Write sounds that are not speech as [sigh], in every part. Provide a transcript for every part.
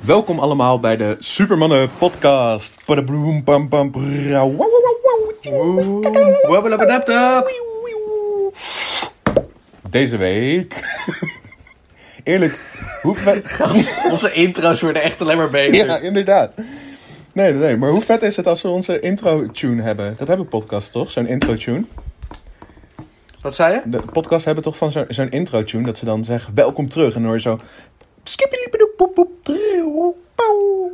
Welkom allemaal bij de Supermannen podcast. Deze week. [laughs] Eerlijk, hoe vet... [laughs] Onze intro's worden echt alleen maar beter. Ja, inderdaad. Nee, nee, nee. Maar hoe vet is het als we onze intro-tune hebben? Dat hebben podcasts toch? Zo'n intro-tune. Wat zei je? De podcasts hebben toch van zo- zo'n intro-tune dat ze dan zeggen welkom terug. En dan hoor je zo... Skippeliepedoep, poep, poep, trieuw, pauw.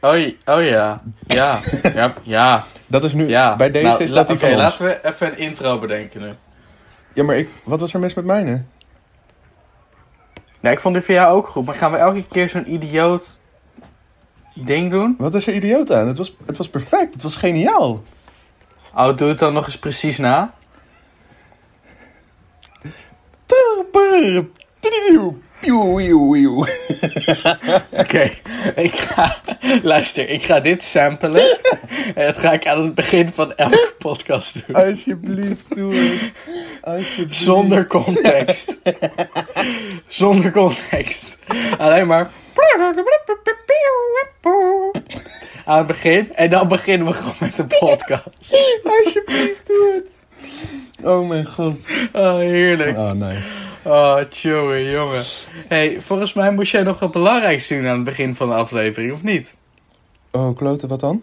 Oh, oh ja. Ja. Ja. Ja. Dat is nu... ja. Bij deze Nou, is dat die Oké, van laten we even een intro bedenken nu. Ja, maar ik... Wat was er mis met mijne? Nee, ik vond die van jou ook goed. Maar gaan we elke keer zo'n idioot ding doen? Wat is er idioot aan? Het was, het was perfect. Het was geniaal. Oh, doe het dan nog eens precies na. Oké, ik ga... Luister, ik ga dit samplen. en dat ga ik aan het begin van elke podcast doen. Alsjeblieft, doe het. Alsjeblieft. Zonder context. Zonder context. Alleen maar. Aan het begin. En dan beginnen we gewoon met de podcast. Alsjeblieft, doe het. Oh mijn god. Oh, heerlijk. Oh, nice. Oh, jongen, jongen. hey, volgens mij moest jij nog wat belangrijks doen aan het begin van de aflevering, of niet? Oh, kloten, wat dan?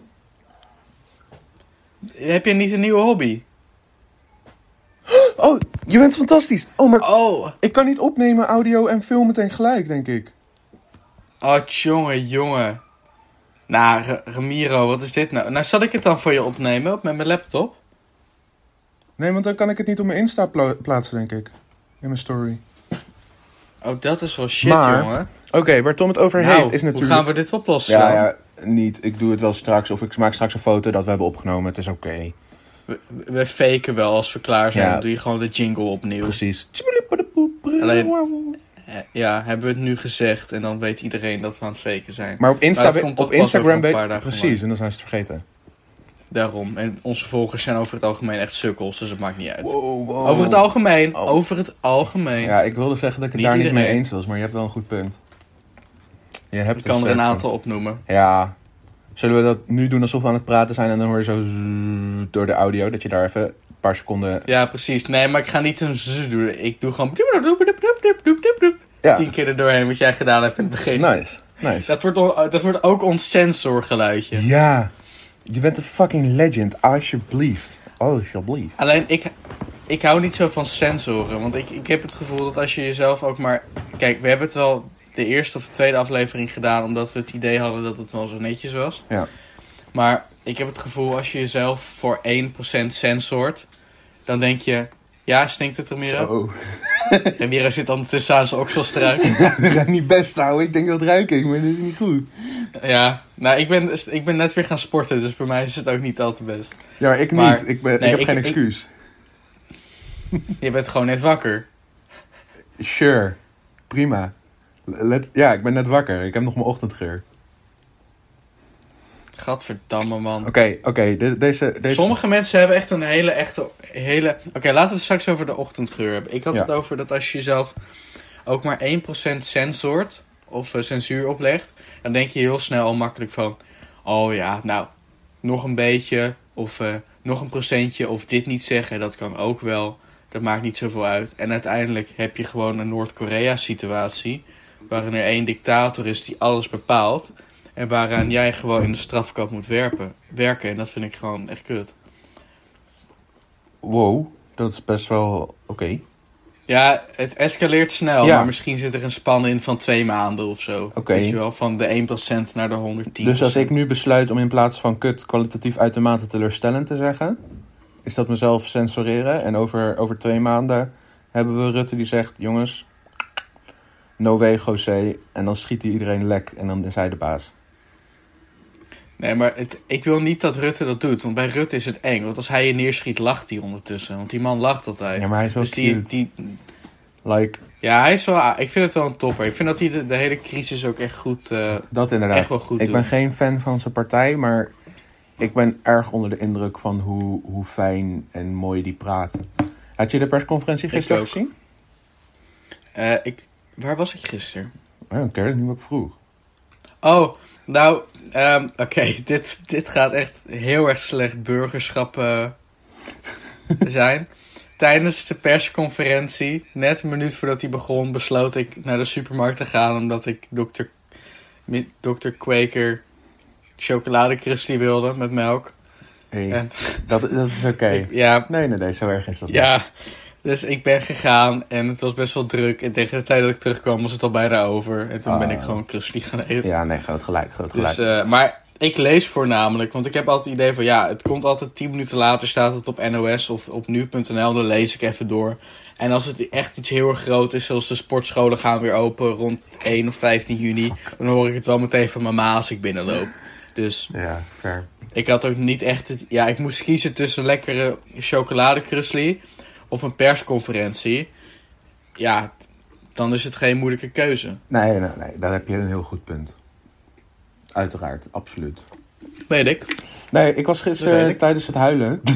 Heb je niet een nieuwe hobby? Oh, je bent fantastisch. Oh, maar Oh, ik kan niet opnemen, audio en filmen tegelijk, denk ik. oh, jongen, jongen. Nou, Ramiro, wat is dit nou? Nou, zal ik het dan voor je opnemen op met mijn laptop? Nee, want dan kan ik het niet op mijn Insta pla- plaatsen, denk ik. In mijn story. Oh, dat is wel shit, Maar- jongen. Oké, waar Tom het over Nou, heeft is natuurlijk... hoe gaan we dit oplossen? Ja, ja, niet. Ik doe het wel straks. Of ik maak straks een foto dat we hebben opgenomen. Het is oké. We, we faken wel als we klaar zijn. Ja. Dan doe je gewoon de jingle opnieuw. Precies. Alleen- Eh, Ja, hebben we het nu gezegd. En dan weet iedereen dat we aan het faken zijn. Maar op, Insta Maar komt toch op pas over Instagram een weet paar dagen Precies, online. en dan zijn ze het vergeten. Daarom. En onze volgers zijn over het algemeen echt sukkels. Dus het maakt niet uit. Wow, wow. Over het algemeen. Oh. Over het algemeen. Ja, ik wilde zeggen dat ik het Niet daar niet mee iedereen. eens was, maar je hebt wel een goed punt. Je hebt Ik kan er een aantal opnoemen. Ja. Zullen we dat nu doen alsof we aan het praten zijn en dan hoor je zo door de audio dat je daar even een paar seconden... Ja, precies. Nee, maar ik ga niet een zzz doen. Ik doe gewoon... Ja, Tien keer er doorheen wat jij gedaan hebt in het begin. nice. Nice. Dat, wordt, dat wordt ook ons sensorgeluidje. Ja. Je bent een fucking legend. Alsjeblieft. Alsjeblieft. Alleen ik, ik hou niet zo van sensoren. Want ik, ik heb het gevoel dat als je jezelf ook maar. Kijk, we hebben het wel de eerste of de tweede aflevering gedaan. Omdat we het idee hadden dat het wel zo netjes was. Ja. Maar ik heb het gevoel als je jezelf voor 1% sensort. Dan denk je. Ja, stinkt het Ramiro? Zo. Ramiro [laughs] zit dan tussen aan zijn okselstruik. Dat gaat niet best houden. Ik denk dat ruik ik, maar dat is niet goed. ja, nou ik ben, ik ben net weer gaan sporten. Dus bij mij is het ook niet al te best. Ja, ik Maar- niet. Ik, ben, nee, ik heb ik- geen ik- excuus. [laughs] Je bent gewoon net wakker. Sure. Prima. Let, ja, ik ben net wakker. Ik heb nog mijn ochtendgeur. Gadverdamme man. Oké, oké. de- deze, deze... Sommige mensen hebben echt een hele echte. Hele... Oké, laten we het straks over de ochtendgeur hebben. Ik had Ja. het over dat als je jezelf ook maar 1% sensort of eh, censuur oplegt, dan denk je heel snel al makkelijk van: oh ja, nou, nog een beetje of eh, nog een procentje of dit niet zeggen, dat kan ook wel. Dat maakt niet zoveel uit. En uiteindelijk heb je gewoon een Noord-Korea-situatie. Waarin er één dictator is die alles bepaalt. En waaraan jij gewoon in de strafkamp moet werpen, werken. En dat vind ik gewoon echt kut. Wow, dat is best wel oké. Ja, het escaleert snel. Ja. Maar misschien zit er een span in van twee maanden of zo. Oké. Weet je wel, van de 1% naar de 110%. Dus als ik nu besluit om in plaats van kut kwalitatief uitermate teleurstellend te zeggen, is dat mezelf censureren. En over, over twee maanden hebben we Rutte die zegt: jongens, no way José. En dan schiet hij iedereen lek en dan is hij de baas. Nee, maar het, ik wil niet dat Rutte dat doet. Want bij Rutte is het eng. Want als hij je neerschiet, lacht hij ondertussen. Want die man lacht altijd. Ja, maar hij is wel dus die, Like, ja, hij is wel, ik vind het wel een topper. Ik vind dat hij de, de hele crisis ook echt goed... eh, dat inderdaad. Echt wel goed ik ben geen fan van zijn partij, maar ik ben erg onder de indruk van hoe, hoe fijn en mooi die praat. Had je de persconferentie gisteren ook. gezien? Eh, ik, waar was ik gisteren? Oh, oké, nu wat ik vroeg. Oh, nou, ehm, oké, dit, dit gaat echt heel erg slecht burgerschap eh, [laughs] zijn. Tijdens de persconferentie, net een minuut voordat hij begon, besloot ik naar de supermarkt te gaan. Omdat ik Dr. Dr. Quaker chocoladecrusty wilde met melk. Hey, En- dat, dat is oké. [laughs] Ja, Nee, nee, nee, zo erg is dat niet. Dus ik ben gegaan en het was best wel druk. En tegen de tijd dat ik terugkwam was het al bijna over. En toen ben ik Ah. gewoon crusty gaan eten. Ja, nee, groot gelijk, groot gelijk. Dus, maar ik lees voornamelijk, want ik heb altijd het idee van ja, het komt altijd 10 minuten later, staat het op NOS of op nu.nl, dan lees ik even door. En als het echt iets heel erg groot is, zoals de sportscholen gaan weer open rond 1 of 15 juni, dan hoor ik het wel meteen van mama als ik binnenloop. Dus Ja, fair. ik had ook niet echt het, ja, ik moest kiezen tussen lekkere chocoladekrusli of een persconferentie. Ja, dan is het geen moeilijke keuze. Nee, nee, nee, daar heb je een heel goed punt. Uiteraard, absoluut. Weet ik. Nee, ik was gisteren tijdens het huilen. [laughs]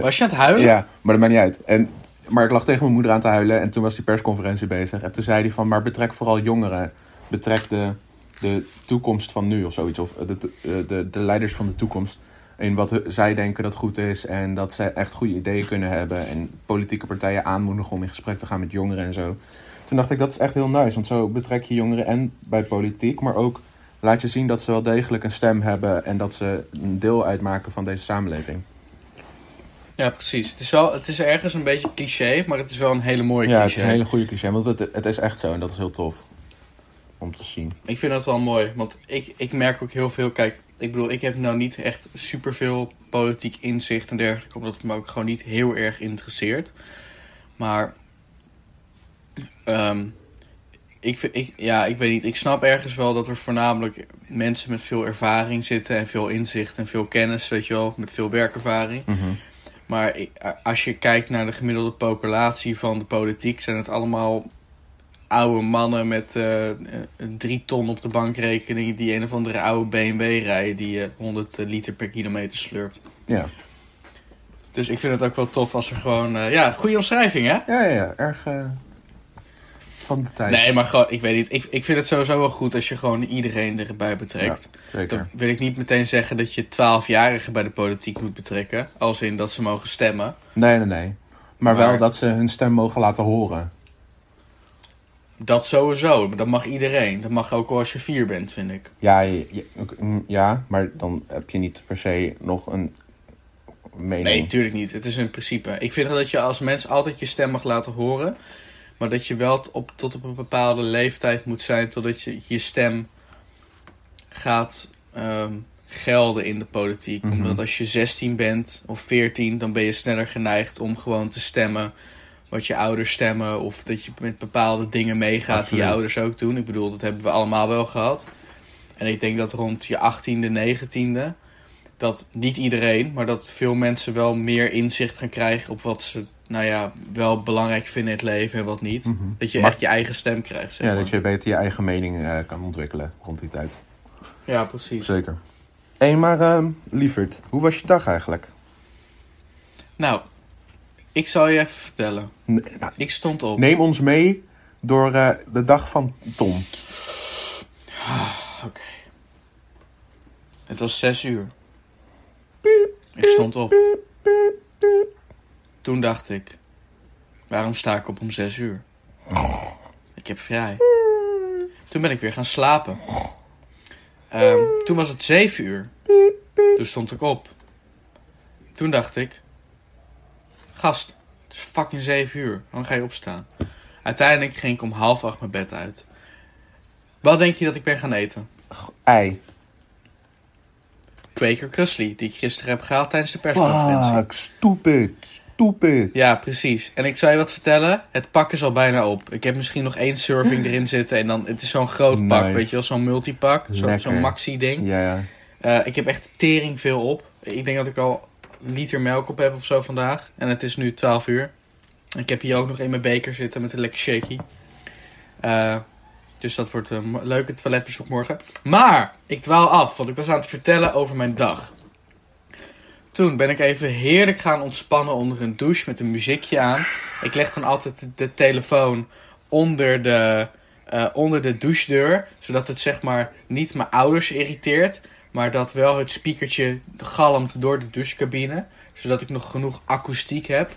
Was je aan het huilen? Ja, maar dat maakt niet uit. En, maar ik lag tegen mijn moeder aan te huilen en toen was die persconferentie bezig. En toen zei hij van, maar betrek vooral jongeren. Betrek de, de toekomst van nu of zoiets. Of de, de, de, de leiders van de toekomst. In wat zij denken dat goed is en dat ze echt goede ideeën kunnen hebben. En politieke partijen aanmoedigen om in gesprek te gaan met jongeren en zo. Toen dacht ik, dat is echt heel nice. Want zo betrek je jongeren en bij politiek, maar ook laat je zien dat ze wel degelijk een stem hebben. En dat ze een deel uitmaken van deze samenleving. Ja, precies. Het is, wel, het is ergens een beetje cliché, maar het is wel een hele mooie Ja, het cliché. is een hele goede cliché, want het, het is echt zo en dat is heel tof om te zien. Ik vind dat wel mooi, want ik, ik merk ook heel veel... Kijk, ik bedoel, ik heb nou niet echt superveel politiek inzicht en dergelijke... omdat het me ook gewoon niet heel erg interesseert. Maar... ehm, ik, ik, ja, ik weet niet. Ik snap ergens wel dat er voornamelijk mensen met veel ervaring zitten... en veel inzicht en veel kennis, weet je wel, met veel werkervaring. Maar ik- a- als je kijkt naar de gemiddelde populatie van de politiek, zijn het allemaal oude mannen met eh, eh, drie ton op de bankrekening die een of andere oude BMW rijden die eh, 100 liter per kilometer slurpt. Ja. Dus ik vind het ook wel tof als er gewoon, eh, ja, goede omschrijving hè? Ja, ja, ja, erg eh, van de tijd. Nee, maar gewoon, ik weet niet. Ik, ik vind het sowieso wel goed als je gewoon iedereen erbij betrekt. Zeker. Dan wil ik niet meteen zeggen dat je 12-jarigen bij de politiek moet betrekken. Als in dat ze mogen stemmen. Nee, nee, nee. Maar, Maar- wel dat ze hun stem mogen laten horen. Dat sowieso, dat mag iedereen. Dat mag ook al als je vier bent, vind ik. Ja, ook, mm, ja, maar dan heb je niet per se nog een mening. Nee, natuurlijk niet. Het is een principe. Ik vind dat je als mens altijd je stem mag laten horen. Maar dat je wel op, tot op een bepaalde leeftijd moet zijn. Totdat je je stem gaat ehm, gelden in de politiek. Mhm. Omdat als je 16 bent of 14, dan ben je sneller geneigd om gewoon te stemmen. Wat je ouders stemmen. Of dat je met bepaalde dingen meegaat die je ouders ook doen. Ik bedoel, dat hebben we allemaal wel gehad. En ik denk dat rond je 18e, 19e dat niet iedereen, maar dat veel mensen wel meer inzicht gaan krijgen op wat ze, nou ja, wel belangrijk vinden in het leven en wat niet. Mhm. Dat je Maar- echt je eigen stem krijgt, zeg Ja, maar. dat je beter je eigen mening eh, kan ontwikkelen rond die tijd. Ja, precies. Zeker. Hé, hey, maar ehm lieverd, hoe was je dag eigenlijk? Nou, ik zal je even vertellen. Nou, Ik stond op. neem ons mee door eh, de dag van Tom. Oké. Het was zes uur. Ik stond op. Toen dacht ik, waarom sta ik op om zes uur? Ik heb vrij. Toen ben ik weer gaan slapen. Ehm, toen was het zeven uur. Toen stond ik op. Toen dacht ik, gast, het is fucking zeven uur. Dan ga je opstaan. Uiteindelijk ging ik om half acht mijn bed uit. Wat denk je dat ik ben gaan eten? Ei. Quaker Crusly, die ik gisteren heb gehaald tijdens de persconferentie. Fuck, stupid, stupid. Ja, precies. En ik zou je wat vertellen, het pak is al bijna op. Ik heb misschien nog één serving [gasps] erin zitten en dan, het is zo'n groot pak, weet je wel, zo'n multipak, zo, zo'n maxi-ding. Ja, ja. Eh, ik heb echt tering veel op. Ik denk dat ik al liter melk op heb of zo vandaag. En het is nu 12 uur. Ik heb hier ook nog in mijn beker zitten met een lekker shaky. Eh, dus dat wordt een leuke toiletbezoek morgen. Maar, ik dwaal af, want ik was aan het vertellen over mijn dag. toen ben ik even heerlijk gaan ontspannen onder een douche met een muziekje aan. Ik leg dan altijd de telefoon onder de, eh, onder de douchedeur. Zodat het zeg maar niet mijn ouders irriteert. Maar dat wel het speakertje galmt door de douchecabine. Zodat ik nog genoeg akoestiek heb.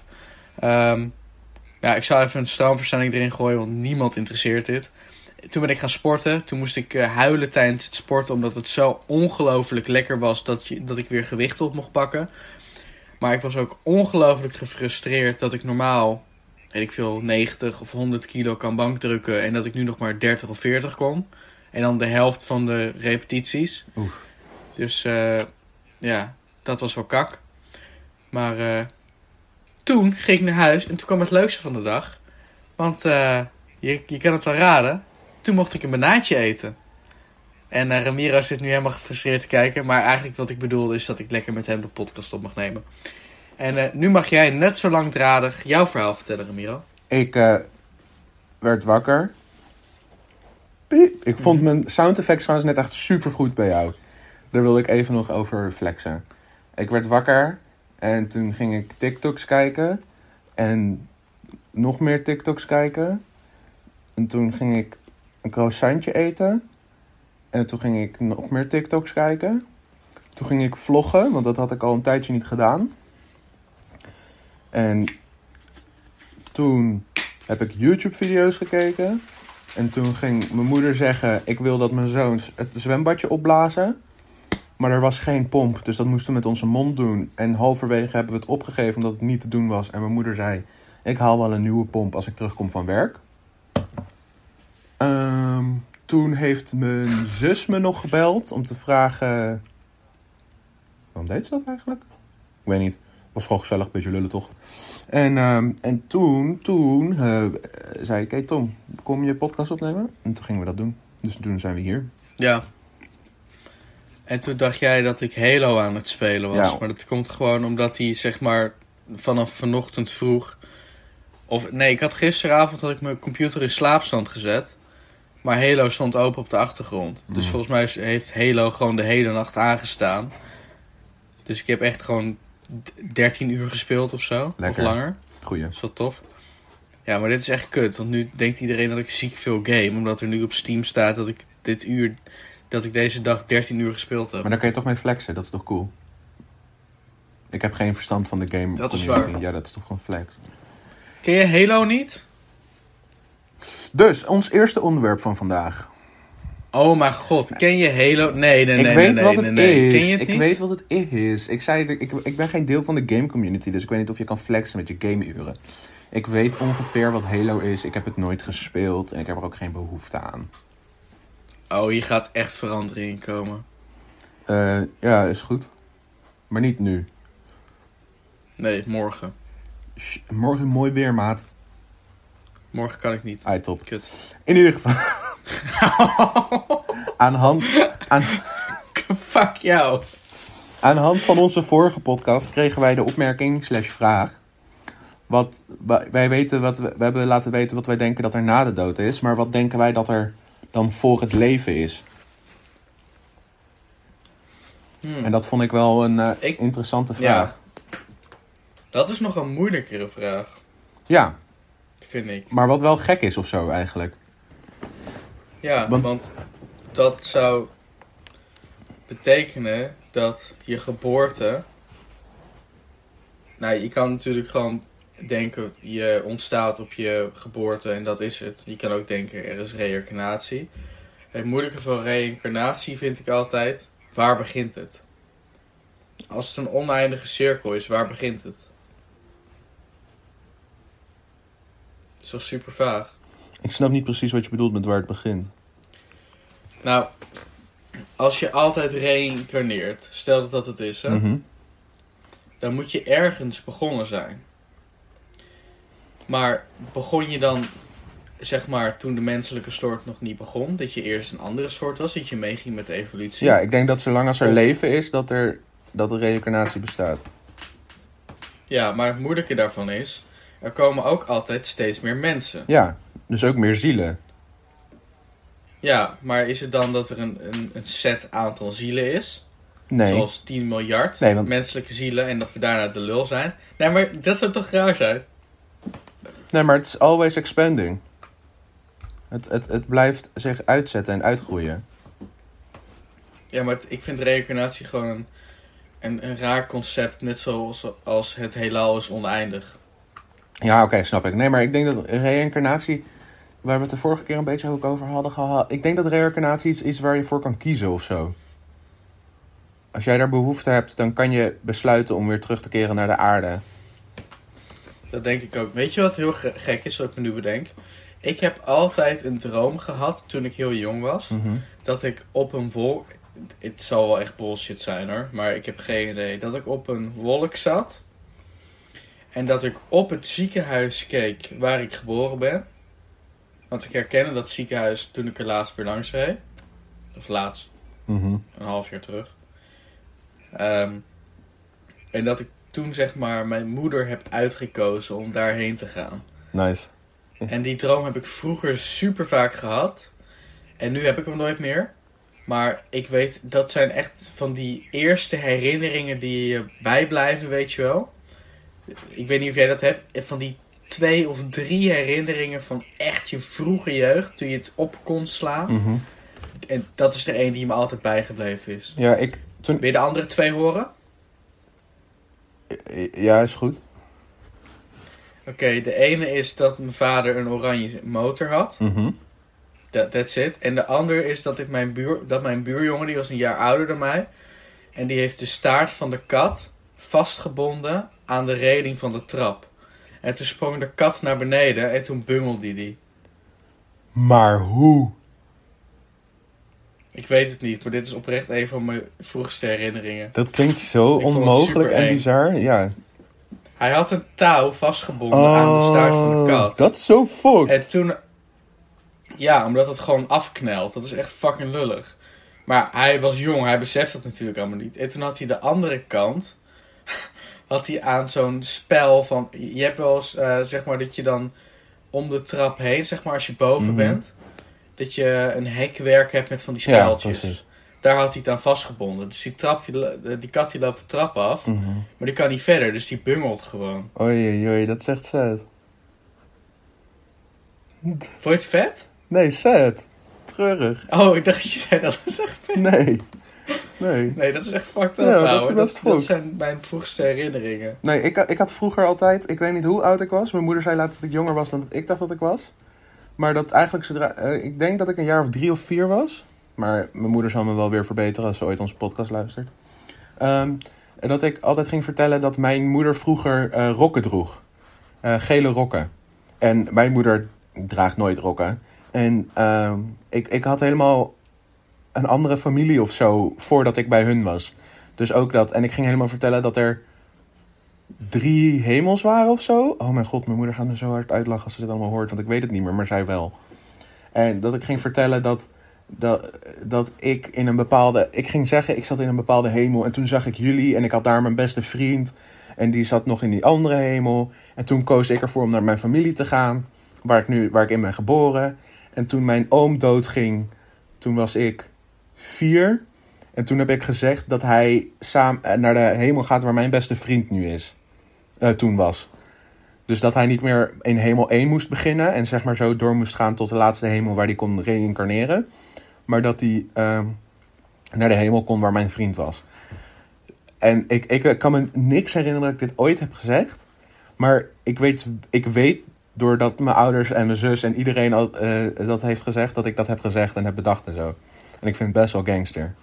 Ehm, ja, ik zou even een stroomverstelling erin gooien, want niemand interesseert dit. Toen ben ik gaan sporten. Toen moest ik eh, huilen tijdens het sporten, omdat het zo ongelooflijk lekker was dat, je, dat ik weer gewicht op mocht pakken. Maar ik was ook ongelooflijk gefrustreerd dat ik normaal, weet ik veel, 90 of 100 kilo kan bankdrukken. En dat ik nu nog maar 30 of 40 kon. En dan de helft van de repetities. Oef. Dus eh, ja, dat was wel kak. Maar eh, toen ging ik naar huis en toen kwam het leukste van de dag. Want eh, je, je kan het wel raden. Toen mocht ik een banaantje eten. En Ramiro zit nu helemaal gefrustreerd te kijken. Maar eigenlijk wat ik bedoel is dat ik lekker met hem de podcast op mag nemen. En nu mag jij net zo langdradig jouw verhaal vertellen, Ramiro. Ik werd wakker. Piep. Ik vond mijn sound effects trouwens net echt super goed bij jou. Daar wil ik even nog over flexen. Ik werd wakker en toen ging ik TikToks kijken. En nog meer TikToks kijken. En toen ging ik een croissantje eten. En toen ging ik nog meer TikToks kijken. Toen ging ik vloggen, want dat had ik al een tijdje niet gedaan. En toen heb ik YouTube-video's gekeken. En toen ging mijn moeder zeggen: Ik wil dat mijn zoons het zwembadje opblazen. Maar er was geen pomp, dus dat moesten we met onze mond doen. En halverwege hebben we het opgegeven omdat het niet te doen was. En mijn moeder zei: Ik haal wel een nieuwe pomp als ik terugkom van werk. Ehm, toen heeft mijn zus me nog gebeld om te vragen. Waarom deed ze dat eigenlijk? Ik weet niet. Was gewoon gezellig, beetje lullen toch? En, ehm, en toen, toen eh, zei ik: Hey Tom, kom je podcast opnemen? En toen gingen we dat doen. Dus toen zijn we hier. Ja. En toen dacht jij dat ik Halo aan het spelen was. Ja. Maar dat komt gewoon omdat hij zeg maar vanaf vanochtend vroeg... Of nee, ik had gisteravond had ik mijn computer in slaapstand gezet. Maar Halo stond open op de achtergrond. Dus Mm. volgens mij heeft Halo gewoon de hele nacht aangestaan. Dus ik heb echt gewoon d- 13 uur gespeeld of zo. Lekker. Of langer. Goeie. Dat is wel tof. Ja, maar dit is echt kut. Want nu denkt iedereen dat ik ziek veel game. Omdat er nu op Steam staat dat ik dit uur... Dat ik deze dag 13 uur gespeeld heb. Maar daar kan je toch mee flexen, dat is toch cool? Ik heb geen verstand van de game. Dat is community. waar. Ja, dat is toch gewoon flex. Ken je Halo niet? Dus, ons eerste onderwerp van vandaag. Oh mijn god, ken je Halo? Nee, nee, nee, ik weet nee, wat nee, het nee. is. Ken je het ik niet? weet wat het is. Ik zei, ik, ik ben geen deel van de game community, dus ik weet niet of je kan flexen met je gameuren. Ik weet ongeveer wat Halo is. Ik heb het nooit gespeeld en ik heb er ook geen behoefte aan. Oh, hier gaat echt verandering in komen. Eh, ja, is goed. Maar niet nu. Nee, morgen. Sh- Morgen mooi weer, maat. Morgen kan ik niet. Ah, top. Kut. In ieder geval. [laughs] aan, hand, aan, [laughs] Fuck jou. aan de hand van onze vorige podcast kregen wij de opmerking slash vraag. Wat, wij wij weten wat we, we hebben laten weten wat wij denken dat er na de dood is. Maar wat denken wij dat er dan voor het leven is? Hmm. En dat vond ik wel een eh, Ik- interessante vraag. Ja. Dat is nog een moeilijkere vraag, Ja. vind ik. maar wat wel gek is of zo eigenlijk. Ja, Want- want, dat zou betekenen dat je geboorte. Nou, je kan natuurlijk gewoon denken, je ontstaat op je geboorte en dat is het. Je kan ook denken, er is reïncarnatie. Het moeilijke van reïncarnatie vind ik altijd, waar begint het? Als het een oneindige cirkel is, waar begint het? Dat is wel super vaag. Ik snap niet precies wat je bedoelt met waar het begint. Nou, als je altijd reïncarneert, stel dat dat het is, hè, Mhm. dan moet je ergens begonnen zijn. Maar begon je dan, zeg maar, toen de menselijke soort nog niet begon, dat je eerst een andere soort was, dat je meeging met de evolutie? Ja, ik denk dat zolang als er Of- leven is, dat er dat de reïncarnatie bestaat. Ja, maar het moeilijke daarvan is, er komen ook altijd steeds meer mensen. Ja, dus ook meer zielen. Ja, maar is het dan dat er een, een, een set aantal zielen is? Nee. Zoals 10 miljard Nee, want- menselijke zielen en dat we daarna de lul zijn. Nee, maar dat zou toch raar zijn? Nee, maar het is always expanding. Het, het, het blijft zich uitzetten en uitgroeien. Ja, maar het- ik vind reïncarnatie gewoon een, een, een raar concept. Net zoals als het heelal is oneindig. Ja, oké, snap ik. Nee, maar ik denk dat reïncarnatie, waar we het de vorige keer een beetje ook over hadden gehad. Ik denk dat reïncarnatie iets is waar je voor kan kiezen of zo. Als jij daar behoefte hebt, dan kan je besluiten om weer terug te keren naar de aarde. Dat denk ik ook. Weet je wat heel ge- gek is, wat ik me nu bedenk? Ik heb altijd een droom gehad toen ik heel jong was. Mhm. Dat ik op een wolk. Het zal wel echt bullshit zijn hoor, maar ik heb geen idee. Dat ik op een wolk zat. En dat ik op het ziekenhuis keek waar ik geboren ben. Want ik herkende dat ziekenhuis toen ik er laatst weer langs reed. Of laatst, Mhm. een half jaar terug. Ehm, en dat ik toen zeg maar mijn moeder heb uitgekozen om daarheen te gaan. Nice. En die droom heb ik vroeger super vaak gehad. En nu heb ik hem nooit meer. Maar ik weet, dat zijn echt van die eerste herinneringen die je bijblijven, weet je wel. Ik weet niet of jij dat hebt. Van die twee of drie herinneringen van echt je vroege jeugd. Toen je het op kon slaan. Mhm. En dat is er één die me altijd bijgebleven is. Ja, ik... Toen... Wil je de andere twee horen? Ja, is goed. Oké, de ene is dat mijn vader een oranje motor had. Mhm. That, that's it. En de andere is dat, ik mijn buur, dat mijn buurjongen, die was een jaar ouder dan mij. En die heeft de staart van de kat vastgebonden aan de reling van de trap. En toen sprong de kat naar beneden en toen bungelde die. Maar hoe? Ik weet het niet, maar dit is oprecht een van mijn vroegste herinneringen. Dat klinkt zo Ik onmogelijk en bizar. Ja. Hij had een touw vastgebonden aan de staart van de kat. Oh, Dat is zo fucked. En toen... Ja, omdat het gewoon afknelt. Dat is echt fucking lullig. Maar hij was jong, hij beseft dat natuurlijk allemaal niet. En toen had hij de andere kant... [laughs] had hij aan zo'n spel van... Je hebt wel eens, eh, zeg maar, dat je dan om de trap heen, zeg maar, als je boven Mhm. bent... dat je een hekwerk hebt met van die Ja, spijltjes. precies. Daar had hij het aan vastgebonden. Dus die, trap, die, die kat die loopt de trap af, Mhm. maar die kan niet verder. Dus die bungelt gewoon. Oei, oei, dat echt sad. Vond je het vet? Nee, sad. Treurig. Oh, ik dacht dat je zei dat was echt vet. Nee. Nee. Nee, dat is echt fucked up, Ja, dat dat, zijn mijn vroegste herinneringen. Nee, ik, ik had vroeger altijd, ik weet niet hoe oud ik was. Mijn moeder zei laatst dat ik jonger was dan dat ik dacht dat ik was. Maar dat eigenlijk zodra, eh, ik denk dat ik een jaar of drie of vier was. Maar mijn moeder zal me wel weer verbeteren als ze ooit onze podcast luistert. Ehm, dat ik altijd ging vertellen dat mijn moeder vroeger eh, rokken droeg. Eh, gele rokken. En mijn moeder draagt nooit rokken. En ehm, ik, ik had helemaal een andere familie of zo voordat ik bij hun was. Dus ook dat. En ik ging helemaal vertellen dat er drie hemels waren of zo. Oh mijn god, mijn moeder gaat me zo hard uitlachen als ze dit allemaal hoort. Want ik weet het niet meer, maar zij wel. En dat ik ging vertellen dat, dat, dat ik in een bepaalde... Ik ging zeggen, ik zat in een bepaalde hemel. En toen zag ik jullie en ik had daar mijn beste vriend. En die zat nog in die andere hemel. En toen koos ik ervoor om naar mijn familie te gaan. Waar ik, nu, waar ik in ben geboren. En toen mijn oom doodging, toen was ik vier. En toen heb ik gezegd dat hij samen naar de hemel gaat waar mijn beste vriend nu is. Eh, toen was. Dus dat hij niet meer in hemel 1 moest beginnen. En zeg maar zo door moest gaan tot de laatste hemel waar hij kon reïncarneren. Maar dat hij ehm, naar de hemel kon waar mijn vriend was. En ik, ik kan me niks herinneren dat ik dit ooit heb gezegd. Maar ik weet, ik weet doordat mijn ouders en mijn zus en iedereen al, eh, dat heeft gezegd, dat ik dat heb gezegd en heb bedacht en zo. En ik vind het best wel gangster.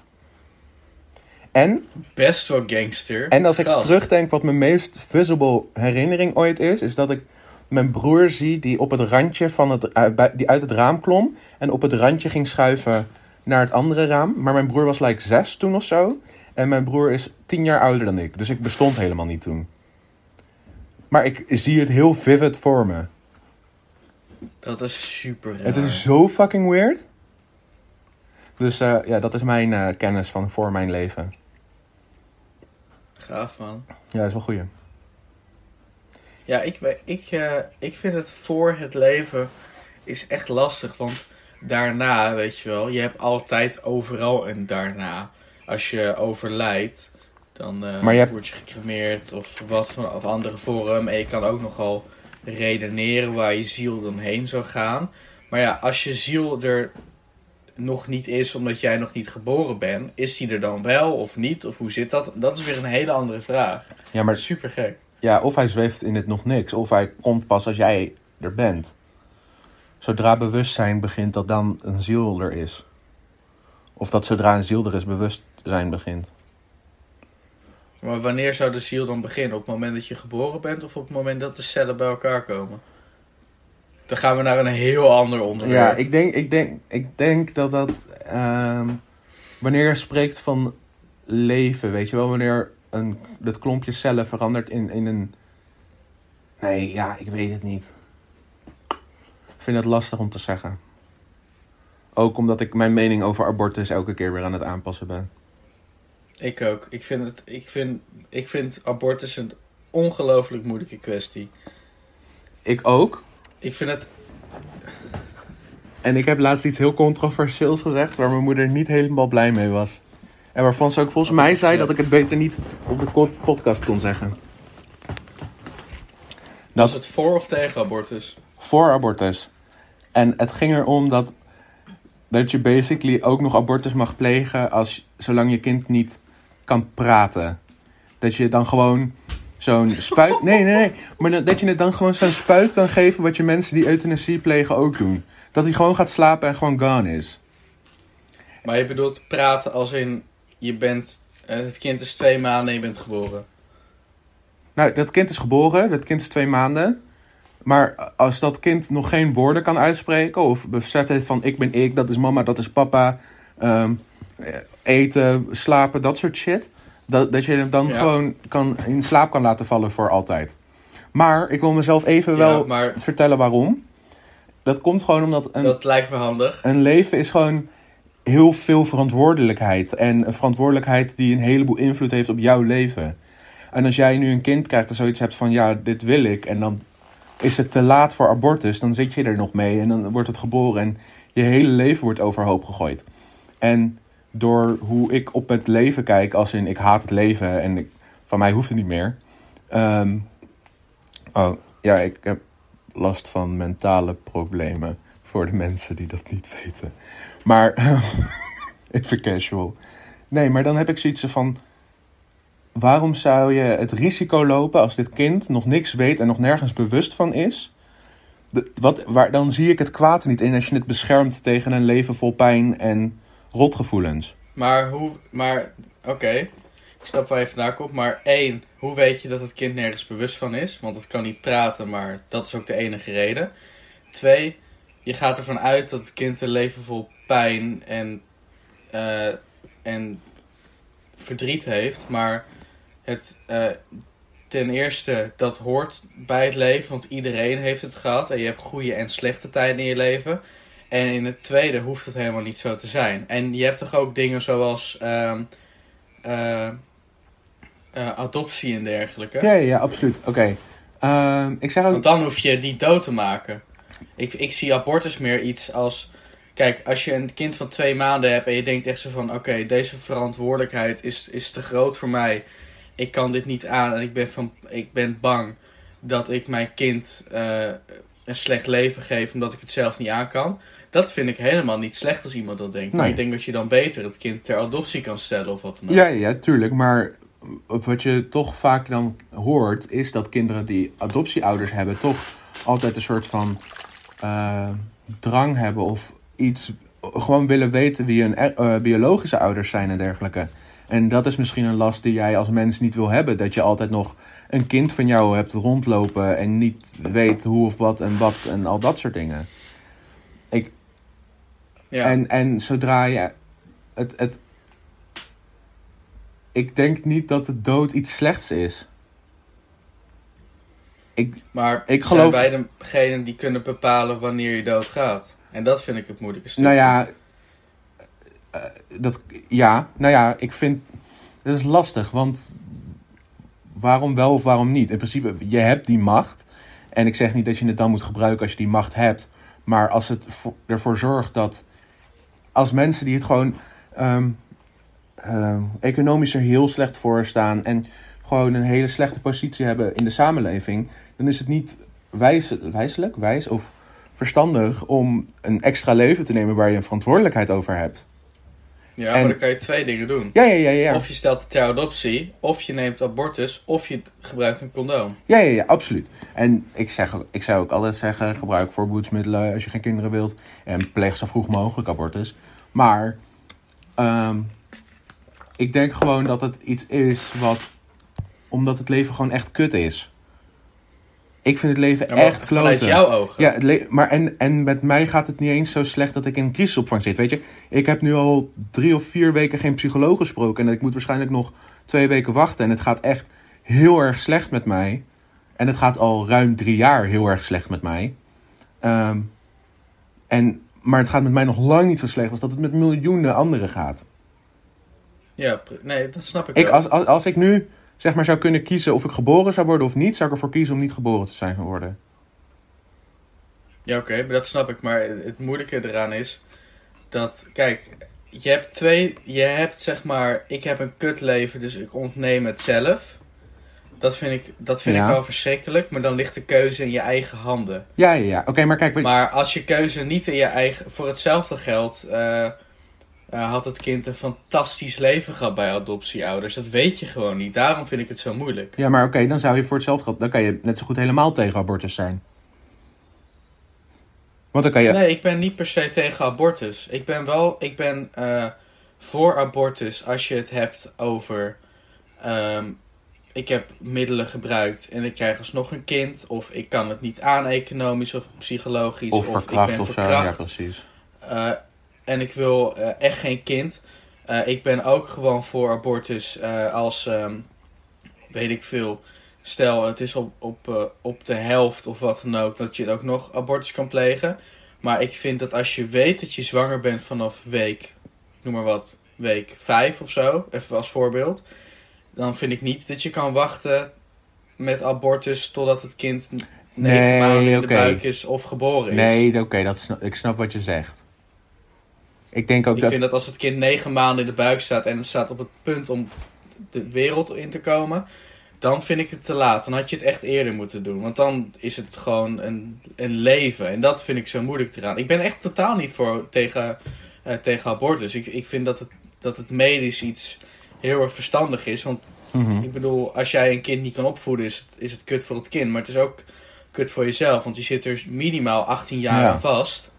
En, Best wel gangster. en als ik Gast. terugdenk wat mijn meest visible herinnering ooit is, is dat ik mijn broer zie die op het randje van het, eh, die uit het raam klom en op het randje ging schuiven naar het andere raam. Maar mijn broer was like zes toen of zo. En mijn broer is tien jaar ouder dan ik. Dus ik bestond helemaal niet toen. Maar ik zie het heel vivid voor me. Dat is super raar. Het is zo fucking weird. Dus eh, ja, dat is mijn eh, kennis van voor mijn leven. Gaaf, man. Ja, dat is wel goeie. Ja, ik, ik, eh, ik vind het voor het leven is echt lastig. Want daarna, weet je wel, je hebt altijd overal een daarna. als je overlijdt, dan Maar je hebt- word je gecremeerd of wat van of andere vorm. En je kan ook nogal redeneren waar je ziel dan heen zou gaan. Maar ja, als je ziel er nog niet is omdat jij nog niet geboren bent, is die er dan wel of niet? Of hoe zit dat? Dat is weer een hele andere vraag. Ja, maar Super gek. ja, of hij zweeft in het nog niks, of hij komt pas als jij er bent. Zodra bewustzijn begint, dat dan een ziel er is. Of dat zodra een ziel er is, bewustzijn begint. Maar wanneer zou de ziel dan beginnen? Op het moment dat je geboren bent of op het moment dat de cellen bij elkaar komen? Dan gaan we naar een heel ander onderwerp. Ja, ik denk, ik denk, ik denk dat dat. ehm, wanneer je spreekt van leven, weet je wel, wanneer een, dat klompje cellen verandert in, in een. Nee, ja, ik weet het niet. Ik vind het lastig om te zeggen. Ook omdat ik mijn mening over abortus elke keer weer aan het aanpassen ben. Ik ook. Ik vind, het, ik, vind, ik vind abortus een ongelooflijk moeilijke kwestie. Ik ook. Ik vind het... En ik heb laatst iets heel controversieels gezegd waar mijn moeder niet helemaal blij mee was. En waarvan ze ook volgens mij zei dat ik het beter niet op de podcast kon zeggen. Was het voor of tegen abortus? voor abortus. En het ging erom dat, dat je basically ook nog abortus mag plegen als, zolang je kind niet kan praten. Dat je dan gewoon zo'n spuit... Nee, nee, nee. Maar dat- dat je het dan gewoon zo'n spuit kan geven wat je mensen die euthanasie plegen ook doen. Dat hij gewoon gaat slapen en gewoon gone is. Maar je bedoelt praten als in... Je bent... eh, het kind is twee maanden en je bent geboren. Nou, dat kind is geboren, dat kind is twee maanden. Maar als dat kind nog geen woorden kan uitspreken, of beseft heeft van ik ben ik, dat is mama, dat is papa, ehm, eh, eten, slapen, dat soort shit. Dat, dat je hem dan Ja. gewoon kan, in slaap kan laten vallen voor altijd. Maar ik wil mezelf even wel maar vertellen waarom. Dat komt gewoon omdat een, dat lijkt me handig. een leven is gewoon heel veel verantwoordelijkheid. En een verantwoordelijkheid die een heleboel invloed heeft op jouw leven. En als jij nu een kind krijgt en zoiets hebt van ja, dit wil ik. En dan is het te laat voor abortus. Dan zit je er nog mee en dan wordt het geboren. En je hele leven wordt overhoop gegooid. En door hoe ik op het leven kijk, als in ik haat het leven en ik, van mij hoeft het niet meer. Ehm, oh, ja, ik heb last van mentale problemen voor de mensen die dat niet weten. Maar [laughs] even casual. Nee, maar dan heb ik zoiets van. Waarom zou je het risico lopen als dit kind nog niks weet en nog nergens bewust van is? De- wat, waar, dan zie ik het kwaad niet in als je het beschermt tegen een leven vol pijn en rotgevoelens. Maar hoe... Maar... Oké. Ik snap waar je vandaan. Maar één, hoe weet je dat het kind nergens bewust van is? Want het kan niet praten, maar dat is ook de enige reden. Twee, je gaat ervan uit dat het kind een leven vol pijn en, eh, en verdriet heeft. Maar het, eh, ten eerste, dat hoort bij het leven, want iedereen heeft het gehad. En je hebt goede en slechte tijden in je leven. En in het tweede hoeft het helemaal niet zo te zijn. En je hebt toch ook dingen zoals ehm, eh, eh, adoptie en dergelijke. Ja, ja, absoluut. Oké. Ehm, ik zeg ook. Want dan hoef je niet dood te maken. Ik, ik zie abortus meer iets als... Kijk, als je een kind van twee maanden hebt en je denkt echt zo van... Oké, deze verantwoordelijkheid is, is te groot voor mij. Ik kan dit niet aan en ik ben, van, ik ben bang dat ik mijn kind eh, een slecht leven geef... omdat ik het zelf niet aan kan. Dat vind ik helemaal niet slecht als iemand dat denkt. Maar Nee. ik denk dat je dan beter het kind ter adoptie kan stellen of wat dan ook. Ja, ja, tuurlijk. Maar wat je toch vaak dan hoort, is dat kinderen die adoptieouders hebben, toch altijd een soort van eh, drang hebben of iets, gewoon willen weten wie hun eh, biologische ouders zijn en dergelijke. En dat is misschien een last die jij als mens niet wil hebben. Dat je altijd nog een kind van jou hebt rondlopen en niet weet hoe of wat en wat en al dat soort dingen. Ja. En, en zodra je het, het. Ik denk niet dat de dood iets slechts is. Ik, Maar Ik zijn geloof- wij degene die kunnen bepalen wanneer je doodgaat? En dat vind ik het moeilijke stuk. nou ja. eh, dat, ja, nou ja, ik vind. Dat is lastig, want. Waarom wel of waarom niet? In principe, je hebt die macht. En ik zeg niet dat je het dan moet gebruiken als je die macht hebt. Maar als het vo- ervoor zorgt dat. Als mensen die het gewoon. ehm, eh, economisch er heel slecht voor staan en gewoon een hele slechte positie hebben in de samenleving, dan is het niet wijs, wijselijk, wijs of verstandig om een extra leven te nemen waar je een verantwoordelijkheid over hebt. Ja, En- maar dan kan je twee dingen doen. Ja, ja, ja, ja. Of je stelt het ter adoptie, of je neemt abortus, of je gebruikt een condoom. Ja, ja, ja, absoluut. En ik, zeg ook, ik zou ook altijd zeggen, gebruik voorboedsmiddelen als je geen kinderen wilt. En pleeg zo vroeg mogelijk abortus. Maar ehm, ik denk gewoon dat het iets is wat... Omdat het leven gewoon echt kut is. Ik vind het leven Ja, echt vanuit kloten. jouw ogen. Ja, le- maar en, en met mij gaat het niet eens zo slecht dat ik in een crisisopvang zit. Weet je, ik heb nu al drie of vier weken geen psycholoog gesproken. En ik moet waarschijnlijk nog twee weken wachten. En het gaat echt heel erg slecht met mij. En het gaat al ruim drie jaar heel erg slecht met mij. Ehm, en, maar het gaat met mij nog lang niet zo slecht als dat het met miljoenen anderen gaat. Ja, nee, dat snap ik, Ik, wel. als, als, als ik nu zeg maar zou kunnen kiezen of ik geboren zou worden of niet, zou ik ervoor kiezen om niet geboren te zijn geworden. Ja, oké, dat snap ik. Maar het moeilijke eraan is dat, kijk, je hebt twee, je hebt zeg maar, ik heb een kutleven, dus ik ontneem het zelf. Dat vind ik, dat vind Ja. ik wel verschrikkelijk, maar dan ligt de keuze in je eigen handen. Ja, ja, ja. Oké, maar kijk, Maar als je keuze niet in je eigen, voor hetzelfde geld, eh, eh, had het kind een fantastisch leven gehad bij adoptieouders. Dat weet je gewoon niet. Daarom vind ik het zo moeilijk. Ja, maar oké, dan zou je voor hetzelfde geld... Dan kan je net zo goed helemaal tegen abortus zijn. Want dan kan je... Nee, ik ben niet per se tegen abortus. Ik ben wel, ik ben eh, voor abortus als je het hebt over. ehm, ik heb middelen gebruikt en ik krijg alsnog een kind. Of ik kan het niet aan economisch of psychologisch. of ik verkracht ben of zo. verkracht. Ja, precies. Eh, en ik wil eh, echt geen kind. Eh, ik ben ook gewoon voor abortus eh, als, ehm, weet ik veel, stel het is op, op, op de helft of wat dan ook, dat je ook nog abortus kan plegen. Maar ik vind dat als je weet dat je zwanger bent vanaf week, ik noem maar wat, week 5 of zo, even als voorbeeld. Dan vind ik niet dat je kan wachten met abortus totdat het kind negen Nee, maanden in de buik is of geboren is. Nee, oké, dat ik snap wat je zegt. Ik denk ook Ik dat... vind dat als het kind negen maanden in de buik staat en het staat op het punt om de wereld in te komen, dan vind ik het te laat. Dan had je het echt eerder moeten doen. Want dan is het gewoon een, een leven. En dat vind ik zo moeilijk eraan. Ik ben echt totaal niet voor tegen, eh, tegen abortus. Ik, ik vind dat het, dat het medisch iets heel erg verstandig is. Want Mhm. ik bedoel, als jij een kind niet kan opvoeden, is het, is het kut voor het kind. Maar het is ook kut voor jezelf. Want je zit er minimaal 18 jaar Ja. aan vast.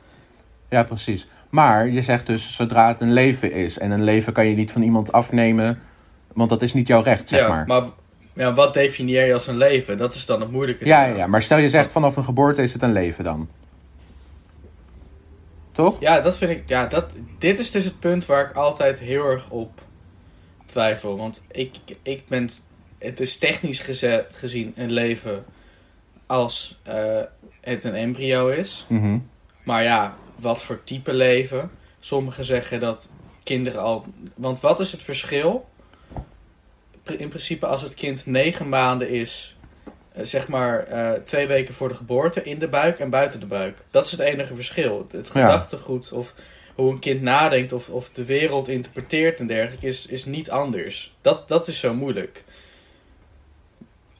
Ja, precies. Maar je zegt dus zodra het een leven is. En een leven kan je niet van iemand afnemen. Want dat is niet jouw recht, zeg ja, maar. maar ja, wat definieer je als een leven? Dat is dan het moeilijke. Ja, ja, maar stel je zegt vanaf een geboorte is het een leven dan. Toch? Ja, dat vind ik. Ja, dat, dit is dus het punt waar ik altijd heel erg op twijfel. Want ik, ik ben. Het is technisch geze- gezien een leven als eh, het een embryo is. Mhm. Maar ja, wat voor type leven? Sommigen zeggen dat kinderen al. Want wat is het verschil? In principe, als het kind negen maanden is, eh, zeg maar eh, twee weken voor de geboorte, in de buik en buiten de buik. Dat is het enige verschil. Het Ja. gedachtegoed of hoe een kind nadenkt of, of de wereld interpreteert en dergelijke is, is niet anders. Dat, dat is zo moeilijk.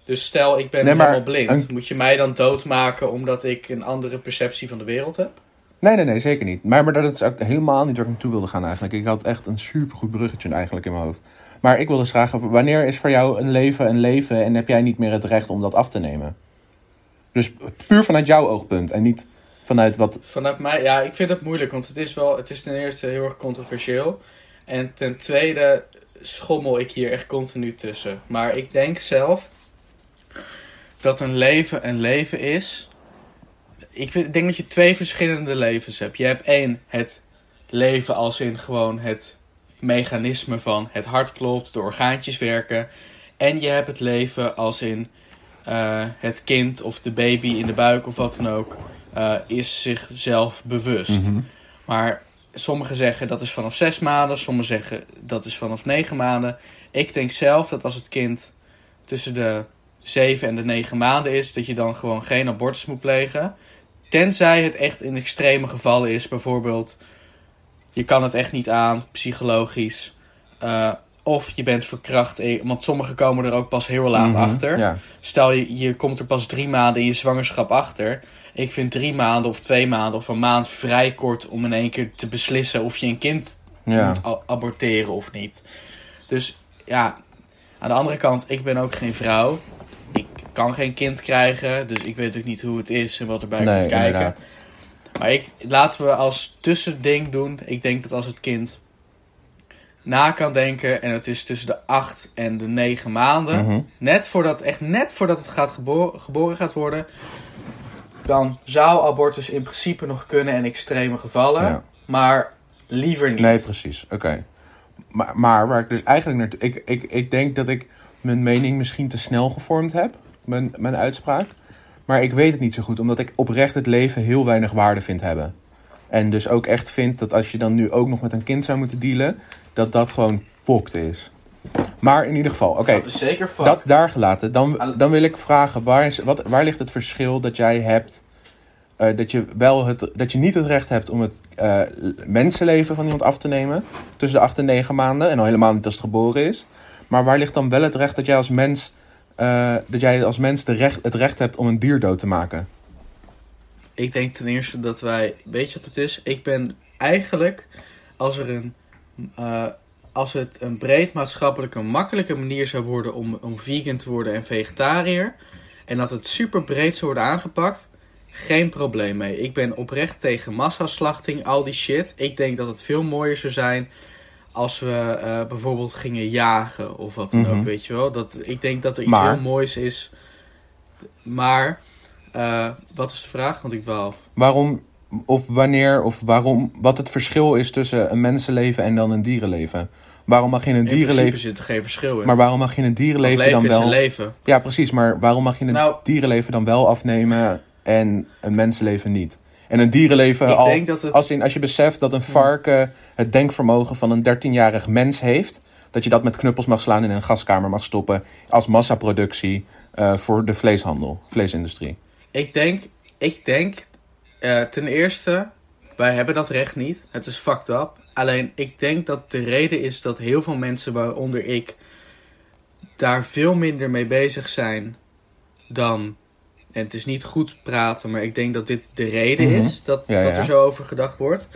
Dus stel, ik ben Nee, helemaal blind. een- Moet je mij dan doodmaken omdat ik een andere perceptie van de wereld heb? Nee, nee, nee, zeker niet. Maar, maar dat is ook helemaal niet waar ik naartoe wilde gaan eigenlijk. Ik had echt een supergoed bruggetje eigenlijk in mijn hoofd. Maar ik wilde dus vragen, wanneer is voor jou een leven een leven en heb jij niet meer het recht om dat af te nemen? Dus puur vanuit jouw oogpunt en niet vanuit wat... Vanuit mij, ja, ik vind het moeilijk, want het is wel, het is ten eerste heel erg controversieel. En ten tweede schommel ik hier echt continu tussen. Maar ik denk zelf dat een leven een leven is. Ik vind- denk dat je twee verschillende levens hebt. Je hebt één, het leven als in gewoon het mechanisme van het hart klopt, de orgaantjes werken. En je hebt het leven als in eh, het kind of de baby in de buik of wat dan ook eh, is zichzelf bewust. Mhm. Maar sommigen zeggen dat is vanaf zes maanden, sommigen zeggen dat is vanaf negen maanden. Ik denk zelf dat als het kind tussen de zeven en de negen maanden is, dat je dan gewoon geen abortus moet plegen. Tenzij het echt in extreme gevallen is, bijvoorbeeld je kan het echt niet aan, psychologisch. eh, of je bent verkracht. Want sommigen komen er ook pas heel laat Mhm, achter. Ja. Stel je, je komt er pas drie maanden in je zwangerschap achter. Ik vind drie maanden of twee maanden of een maand vrij kort om in één keer te beslissen of je een kind Ja. moet aborteren of niet. Dus ja, aan de andere kant, ik ben ook geen vrouw. Kan geen kind krijgen, dus ik weet ook niet hoe het is en wat erbij Nee, komt kijken. inderdaad. Maar ik, laten we als tussending doen. Ik denk dat als het kind na kan denken en het is tussen de 8 en de 9 maanden, Mhm. net voordat, echt net voordat het gaat geboren, geboren gaat worden, dan zou abortus in principe nog kunnen in extreme gevallen, Ja. maar liever niet. Nee, precies. Oké. Maar, maar waar ik dus eigenlijk naartoe... Ik, ik, ik denk dat ik mijn mening misschien te snel gevormd heb. Mijn, mijn uitspraak. Maar ik weet het niet zo goed. Omdat ik oprecht het leven heel weinig waarde vind hebben. En dus ook echt vind dat als je dan nu ook nog met een kind zou moeten dealen... Dat dat gewoon fokt is. Maar in ieder geval, oké. Dat is zeker fout. Dat daar gelaten. Dan, dan wil ik vragen, waar, is, wat, waar ligt het verschil dat jij hebt... eh, dat, je wel het, dat je niet het recht hebt om het eh, mensenleven van iemand af te nemen... tussen de acht en negen maanden, en al helemaal niet als het geboren is. Maar waar ligt dan wel het recht dat jij als mens... eh, dat jij als mens de recht, het recht hebt om een dier dood te maken? Ik denk ten eerste dat wij, weet je wat het is? Ik ben eigenlijk, als er een, eh, als het een breed maatschappelijke makkelijke manier zou worden om, om vegan te worden en vegetariër, en dat het super breed zou worden aangepakt, geen probleem mee. Ik ben oprecht tegen massaslachting, al die shit. Ik denk dat het veel mooier zou zijn als we eh, bijvoorbeeld gingen jagen of wat dan Mhm. ook, weet je wel. Dat, ik denk dat er iets Maar- heel moois is. Maar, eh, wat is de vraag? Want ik dwaal. Waarom, of wanneer, of waarom... Wat het verschil is tussen een mensenleven en dan een dierenleven? Waarom mag je in een In dierenleven... zit er geen verschil in. Maar waarom mag je in een dierenleven leven dan is wel... een leven. Ja, precies. Maar waarom mag je een Nou- dierenleven dan wel afnemen en een mensenleven niet? En een dierenleven Ik al, denk dat het... als, in, als je beseft dat een varken het denkvermogen van een 13-jarig mens heeft, dat je dat met knuppels mag slaan en in een gaskamer mag stoppen als massaproductie eh, voor de vleeshandel, vleesindustrie. Ik denk, ik denk eh, ten eerste, wij hebben dat recht niet. Het is fucked up. Alleen ik denk dat de reden is dat heel veel mensen, waaronder ik, daar veel minder mee bezig zijn dan. En het is niet goed praten, maar ik denk dat dit de reden Mhm. is dat, Ja, dat ja. er zo over gedacht wordt.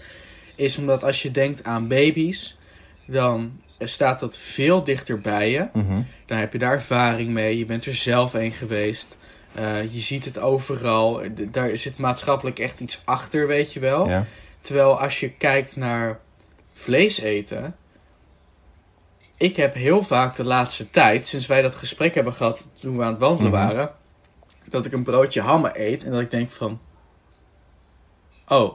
Is omdat als je denkt aan baby's, dan staat dat veel dichter bij je. Mhm. Dan heb je daar ervaring mee. Je bent er zelf een geweest. Eh, je ziet het overal. D- Daar zit maatschappelijk echt iets achter, weet je wel. Ja. Terwijl als je kijkt naar vlees eten. Ik heb heel vaak de laatste tijd, sinds wij dat gesprek hebben gehad toen we aan het wandelen Mhm. waren, dat ik een broodje hammen eet en dat ik denk van, oh,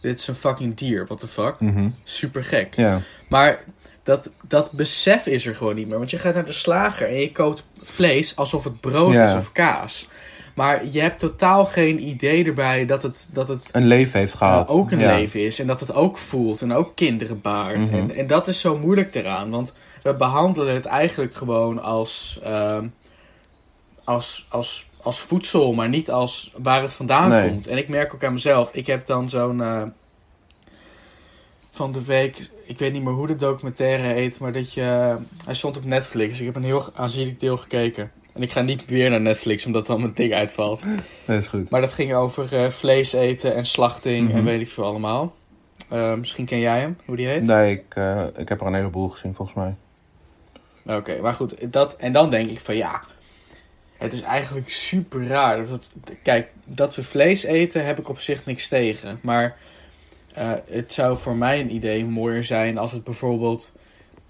dit is een fucking dier, what the fuck, Mhm. super gek. ja. Maar dat, dat besef is er gewoon niet meer. Want je gaat naar de slager en je koopt vlees alsof het brood Ja. is of kaas. Maar je hebt totaal geen idee erbij dat het, dat het Een leven heeft uh, gehad. ook een Ja. leven is. En dat het ook voelt en ook kinderen baart. Mhm. En, en dat is zo moeilijk eraan. Want we behandelen het eigenlijk gewoon als, ehm, als, als, als voedsel, maar niet als waar het vandaan Nee. komt. En ik merk ook aan mezelf. Ik heb dan zo'n... eh, van de week, ik weet niet meer hoe de documentaire heet, maar dat je... Hij stond op Netflix. Ik heb een heel aanzienlijk deel gekeken. En ik ga niet weer naar Netflix, omdat dan mijn ding uitvalt. Dat is goed. Maar dat ging over eh, vlees eten en slachting Mhm. en weet ik veel allemaal. Eh, misschien ken jij hem, hoe die heet? Nee, ik, ik heb er een heleboel gezien volgens mij. Oké, maar goed. Dat, en dan denk ik van ja, het is eigenlijk super raar. Dat kijk, dat we vlees eten heb ik op zich niks tegen. Maar eh, het zou voor mij een idee mooier zijn als het bijvoorbeeld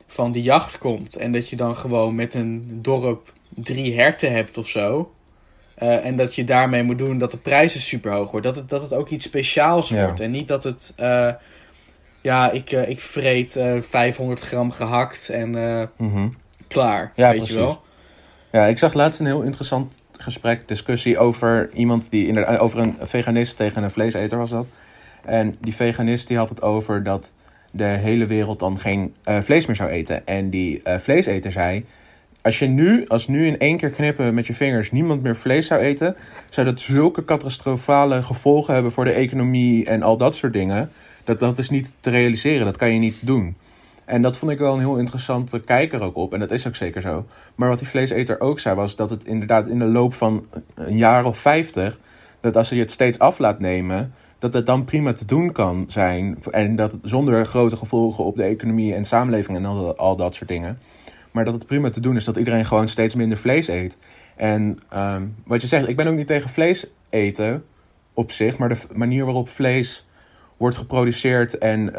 van de jacht komt. En dat je dan gewoon met een dorp drie herten hebt of zo. Eh, en dat je daarmee moet doen dat de prijzen super hoog worden. Dat het, dat het ook iets speciaals Ja. wordt. En niet dat het... eh, ja, ik, ik vreet eh 500 gram gehakt en Mhm. klaar. Ja, weet precies. je wel? Ja, ik zag laatst een heel interessant gesprek, discussie over iemand die inderdaad, over een veganist tegen een vleeseter was dat. En die veganist die had het over dat de hele wereld dan geen eh, vlees meer zou eten. En die eh, vleeseter zei, als je nu, als nu in één keer knippen met je vingers niemand meer vlees zou eten, zou dat zulke catastrofale gevolgen hebben voor de economie en al dat soort dingen. Dat, dat is niet te realiseren, dat kan je niet doen. En dat vond ik wel een heel interessante kijker ook op. En dat is ook zeker zo. Maar wat die vleeseter ook zei, was dat het inderdaad in de loop van een jaar of vijftig... dat als je het steeds af laat nemen, dat het dan prima te doen kan zijn. En dat zonder grote gevolgen op de economie en samenleving en al, dat soort dingen. Maar dat het prima te doen is dat iedereen gewoon steeds minder vlees eet. En ehm, wat je zegt, ik ben ook niet tegen vlees eten op zich, maar de manier waarop vlees wordt geproduceerd en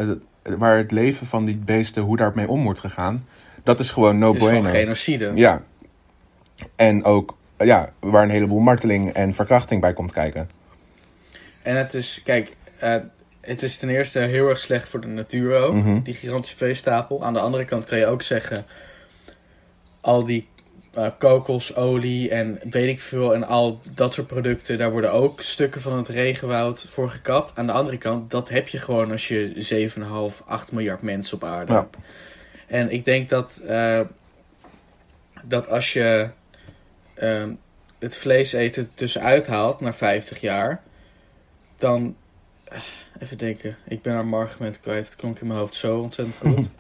waar het leven van die beesten, hoe daarmee om wordt gegaan, dat is gewoon no Het is gewoon bueno. genocide. Ja. En ook, ja, waar een heleboel marteling en verkrachting bij komt kijken. En het is, kijk, eh, het is ten eerste heel erg slecht voor de natuur ook, Mhm. die gigantische veestapel. Aan de andere kant kan je ook zeggen, al die eh, kokosolie en weet ik veel en al dat soort producten, daar worden ook stukken van het regenwoud voor gekapt. Aan de andere kant, dat heb je gewoon als je 7,5, 8 miljard mensen op aarde Ja. hebt. En ik denk dat, eh, dat als je ehm, het vlees eten tussenuit haalt na 50 jaar, dan. eh, Even denken, ik ben haar argument kwijt. Het klonk in mijn hoofd zo ontzettend goed. [laughs]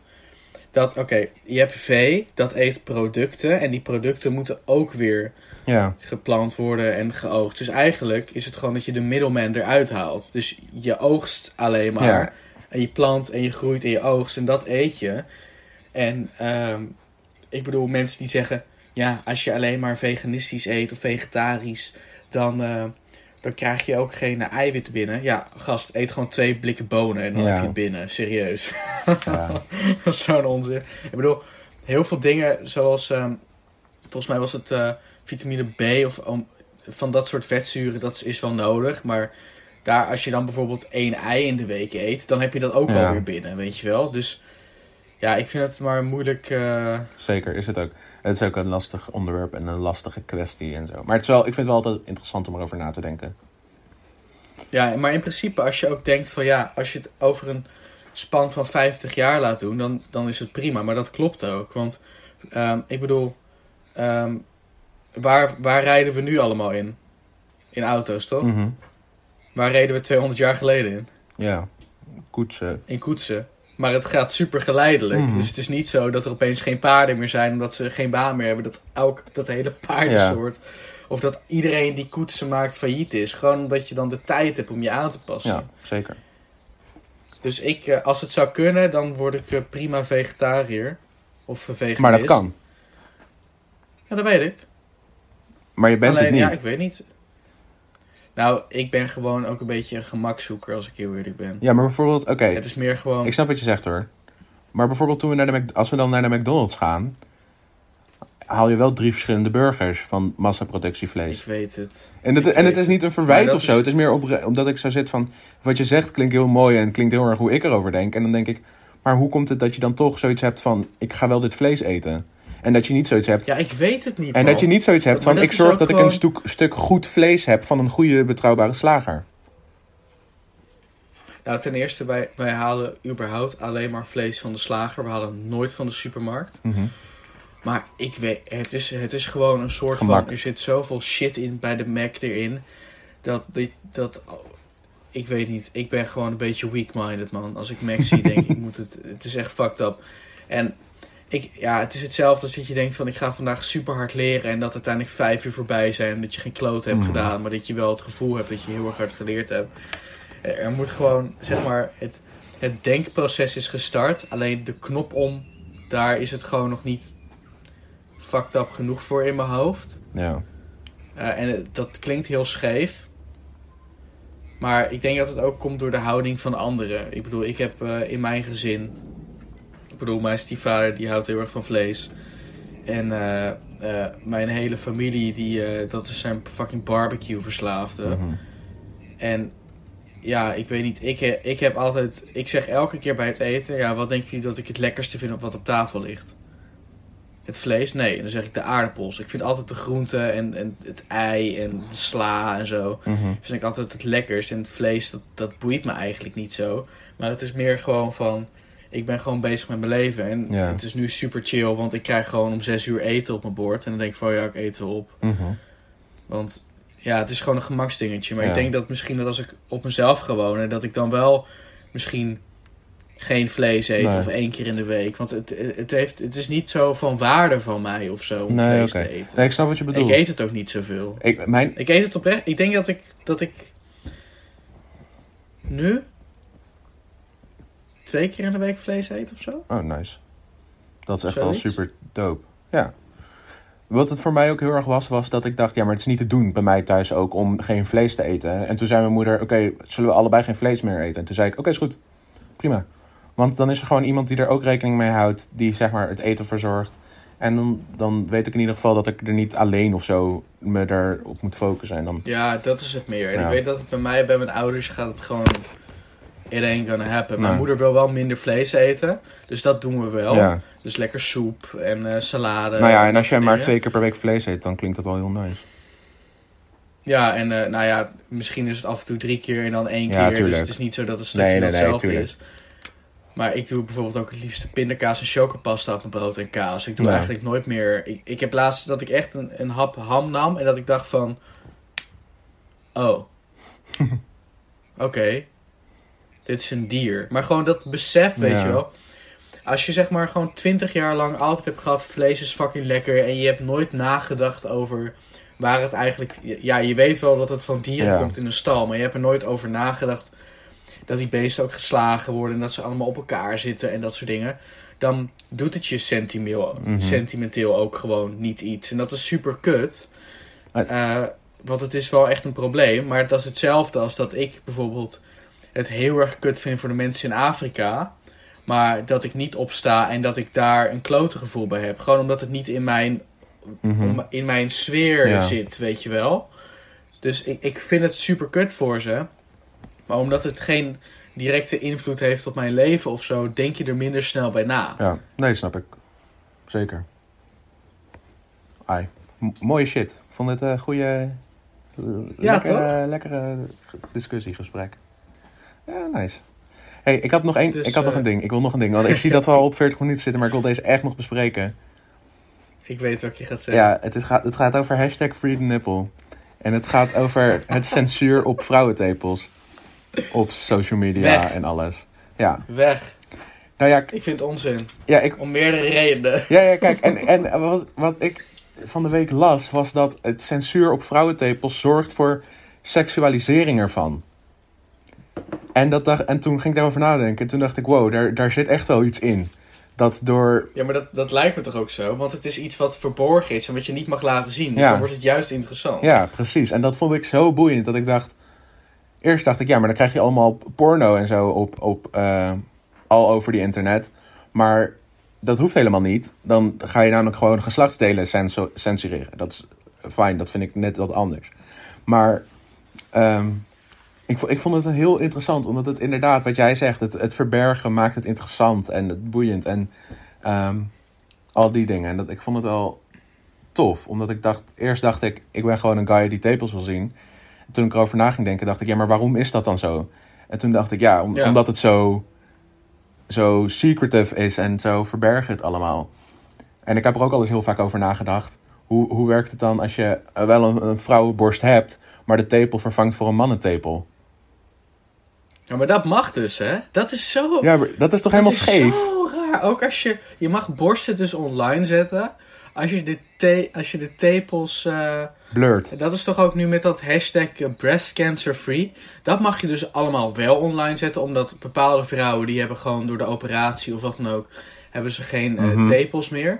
dat, oké, je hebt vee, dat eet producten. En die producten moeten ook weer Ja, geplant worden en geoogst. Dus eigenlijk is het gewoon dat je de middelman eruit haalt. Dus je oogst alleen maar. Ja. En je plant en je groeit en je oogst en dat eet je. En ehm, ik bedoel, mensen die zeggen... Ja, als je alleen maar veganistisch eet of vegetarisch... dan, eh, dan krijg je ook geen eiwitten binnen. Ja, gast, eet gewoon twee blikken bonen en dan Ja. heb je het binnen. Serieus. ja. [laughs] Dat is zo'n onzin. Ik bedoel, heel veel dingen zoals... ehm, volgens mij was het eh, vitamine B of van dat soort vetzuren, dat is wel nodig. Maar daar, als je dan bijvoorbeeld één ei in de week eet, dan heb je dat ook Ja. wel weer binnen, weet je wel. Dus ja, ik vind het maar moeilijk... eh, zeker is het ook. Het is ook een lastig onderwerp en een lastige kwestie en zo. Maar het is wel, ik vind het wel altijd interessant om erover na te denken. Ja, maar in principe als je ook denkt van ja, als je het over een span van 50 jaar laat doen, dan, dan is het prima. Maar dat klopt ook. Want ehm, ik bedoel, ehm, waar, waar rijden we nu allemaal in? In auto's, toch? Mhm. Waar reden we 200 jaar geleden in? Ja, koetsen. In koetsen. Maar het gaat super geleidelijk. Mhm. Dus het is niet zo dat er opeens geen paarden meer zijn omdat ze geen baan meer hebben. Dat elk dat hele paardensoort. Of dat iedereen die koetsen maakt failliet is. Gewoon omdat je dan de tijd hebt om je aan te passen. Ja, zeker. Dus ik, eh, als het zou kunnen, dan word ik eh, prima vegetariër. Of veganist. Maar dat kan. Ja, dat weet ik. Maar je bent Alleen, het niet. ja, ik weet niet. Nou, ik ben gewoon ook een beetje een gemakzoeker als ik heel eerlijk ben. Ja, maar bijvoorbeeld, oké, Het is meer gewoon... ik snap wat je zegt hoor. Maar bijvoorbeeld toen we naar de Mac- als we dan naar de McDonald's gaan, haal je wel drie verschillende burgers van massaproductievlees. Ik weet het. En het, ik en het is niet een verwijt of zo. is- Het is meer op, omdat ik zo zit van... Wat je zegt klinkt heel mooi en klinkt heel erg hoe ik erover denk. En dan denk ik... Maar hoe komt het dat je dan toch zoiets hebt van... Ik ga wel dit vlees eten. En dat je niet zoiets hebt... Ja, ik weet het niet, en dat je niet zoiets hebt van... Ik zorg dat ik een stuk, stuk goed vlees heb van een goede betrouwbare slager. Nou, ten eerste, wij, wij halen überhaupt alleen maar vlees van de slager. We halen nooit van de supermarkt. Mhm. Maar ik weet, het is, het is gewoon een soort Gemak. van... Er zit zoveel shit in bij de Mac erin. Dat, dat, dat... Ik weet niet. Ik ben gewoon een beetje weak-minded, man. Als ik Mac zie, denk ik, ik [laughs] moet het... Het is echt fucked up. En ik, ja, het is hetzelfde als dat je denkt van... Ik ga vandaag super hard leren. En dat uiteindelijk vijf uur voorbij zijn. En dat je geen kloot hebt Mhm. gedaan. Maar dat je wel het gevoel hebt dat je heel erg hard geleerd hebt. Er moet gewoon, zeg maar... Het, het denkproces is gestart. Alleen de knop om... Daar is het gewoon nog niet fucked up genoeg voor in mijn hoofd. Ja. Eh, en het- dat klinkt heel scheef. Maar ik denk dat het ook komt door de houding van anderen. Ik bedoel, ik heb eh, in mijn gezin... Ik bedoel, mijn stiefvader die houdt heel erg van vlees. En eh, eh, mijn hele familie, die, eh, dat is zijn fucking barbecue verslaafde. Mhm. En ja, ik weet niet. Ik, ik heb altijd... Ik zeg elke keer bij het eten... Ja, wat denken jullie dat ik het lekkerste vind op wat op tafel ligt? Het vlees? Nee. Dan zeg ik de aardappels. Ik vind altijd de groenten en, en het ei en de sla en zo. Mhm. Vind ik altijd het lekkerst. En het vlees, dat, dat boeit me eigenlijk niet zo. Maar het is meer gewoon van... Ik ben gewoon bezig met mijn leven. En Ja. het is nu super chill. Want ik krijg gewoon om zes uur eten op mijn bord. En dan denk ik van... Ja, ik eet wel op. Mhm. Want ja, het is gewoon een gemaksdingetje. Maar Ja. ik denk dat misschien dat als ik op mezelf gewoon... en dat ik dan wel misschien geen vlees Nee. of één keer in de week. Want het, het, heeft, het is niet zo van waarde van mij of zo om Nee, vlees te eten. Nee, ik snap wat je bedoelt. ik eet het ook niet zoveel. Ik, mijn, Ik eet het oprecht. Ik denk dat ik, dat ik nu twee keer in de week vlees eet of zo. oh, nice. Dat is echt Zoiets? wel super dope. Ja. Wat het voor mij ook heel erg was, was dat ik dacht... ja, maar het is niet te doen bij mij thuis ook om geen vlees te eten. En toen zei mijn moeder, oké, zullen we allebei geen vlees meer eten? En toen zei ik, oké, is goed. Prima. Want dan is er gewoon iemand die er ook rekening mee houdt... die zeg maar het eten verzorgt. En dan, dan weet ik in ieder geval dat ik er niet alleen of zo me daarop moet focussen. En dan, Ja, dat is het meer. En Ja. ik weet dat het bij mij, bij mijn ouders, gaat het gewoon... It ain't gonna happen. Mijn Nee. moeder wil wel minder vlees eten. Dus dat doen we wel. ja. Dus lekker soep en eh, salade. Nou ja, en als jij maar twee keer per week vlees eet, dan klinkt dat wel heel nice. Ja, en eh, nou ja, misschien is het af en toe drie keer en dan één Ja, keer. tuurlijk. Dus het is niet zo dat het stukje Nee, hetzelfde is. Maar ik doe bijvoorbeeld ook het liefste pindakaas en chocopasta op mijn brood en kaas. Ik doe Ja. eigenlijk nooit meer... Ik, ik heb laatst dat ik echt een, een hap ham nam en dat ik dacht van... Oh. [laughs] Oké. Dit is een dier. Maar gewoon dat besef, weet Ja. je wel. Als je zeg maar gewoon twintig jaar lang altijd hebt gehad... vlees is fucking lekker en je hebt nooit nagedacht over... Waar het eigenlijk... Ja, je weet wel dat het van dieren Ja. komt in een stal. Maar je hebt er nooit over nagedacht... dat die beesten ook geslagen worden... en dat ze allemaal op elkaar zitten en dat soort dingen. Dan doet het je sentimenteel, Mhm. sentimenteel ook gewoon niet iets. En dat is super kut. Eh, want het is wel echt een probleem. Maar dat is hetzelfde als dat ik bijvoorbeeld... het heel erg kut vind voor de mensen in Afrika... Maar dat ik niet opsta en dat ik daar een klote gevoel bij heb. Gewoon omdat het niet in mijn Mhm. in mijn sfeer Ja. zit, weet je wel. Dus ik, ik vind het super kut voor ze. Maar omdat het geen directe invloed heeft op mijn leven of zo, denk je er minder snel bij na. Ja, nee, snap ik. Zeker. Ai, m- mooie shit. Vond het een goede, Ja, lekkere, lekkere discussiegesprek. Ja, nice. hey, ik had nog één, Dus, ik had nog eh, een ding. Ik wil nog een ding, want ik zie dat we al op 40 minuten zitten, maar ik wil deze echt nog bespreken. Ik weet wat je gaat zeggen. Ja, het, is, gaat- het gaat over hashtag free the nipple. En het gaat over het censuur op vrouwentepels. Op social media Weg. en alles. Ja, Weg. nou ja, Ik vind het onzin. ja ik, Om meerdere redenen. Ja, ja, kijk, en, en wat, wat ik van de week las, was dat het censuur op vrouwentepels zorgt voor seksualisering ervan. En, dat dacht, en toen ging ik daarover nadenken. En toen dacht ik, wow, daar, daar zit echt wel iets in. Dat door... Ja, maar dat, dat lijkt me toch ook zo? Want het is iets wat verborgen is en wat je niet mag laten zien. Dus Ja. dan wordt het juist interessant. Ja, precies. En dat vond ik zo boeiend dat ik dacht... Eerst dacht ik, ja, maar dan krijg je allemaal porno en zo op, op, eh, al over die internet. Maar dat hoeft helemaal niet. Dan ga je namelijk gewoon geslachtsdelen censureren. Dat is fijn, dat vind ik net wat anders. Maar ehm, ik, ik vond het heel interessant, omdat het inderdaad, wat jij zegt, het, het verbergen maakt het interessant en het boeiend en ehm, al die dingen. En dat, ik vond het wel tof, omdat ik dacht, eerst dacht ik, ik ben gewoon een guy die tepels wil zien. En toen ik erover na ging denken, dacht ik, ja, maar waarom is dat dan zo? En toen dacht ik, ja, om- Ja. omdat het zo, zo secretive is en zo verbergen het allemaal. En ik heb er ook al eens heel vaak over nagedacht. Hoe, hoe werkt het dan als je eh, wel een, een vrouwenborst hebt, maar de tepel vervangt voor een mannentepel? Ja, maar dat mag dus, hè? Dat is zo... Ja, maar dat is toch Dat helemaal is scheef? zo raar. Ook als je... Je mag borsten dus online zetten. Als je de, te, als je de tepels... eh, Blurred. dat is toch ook nu met dat hashtag eh, breast cancer free. Dat mag je dus allemaal wel online zetten. Omdat bepaalde vrouwen die hebben gewoon door de operatie of wat dan ook... Hebben ze geen eh, Mhm. tepels meer.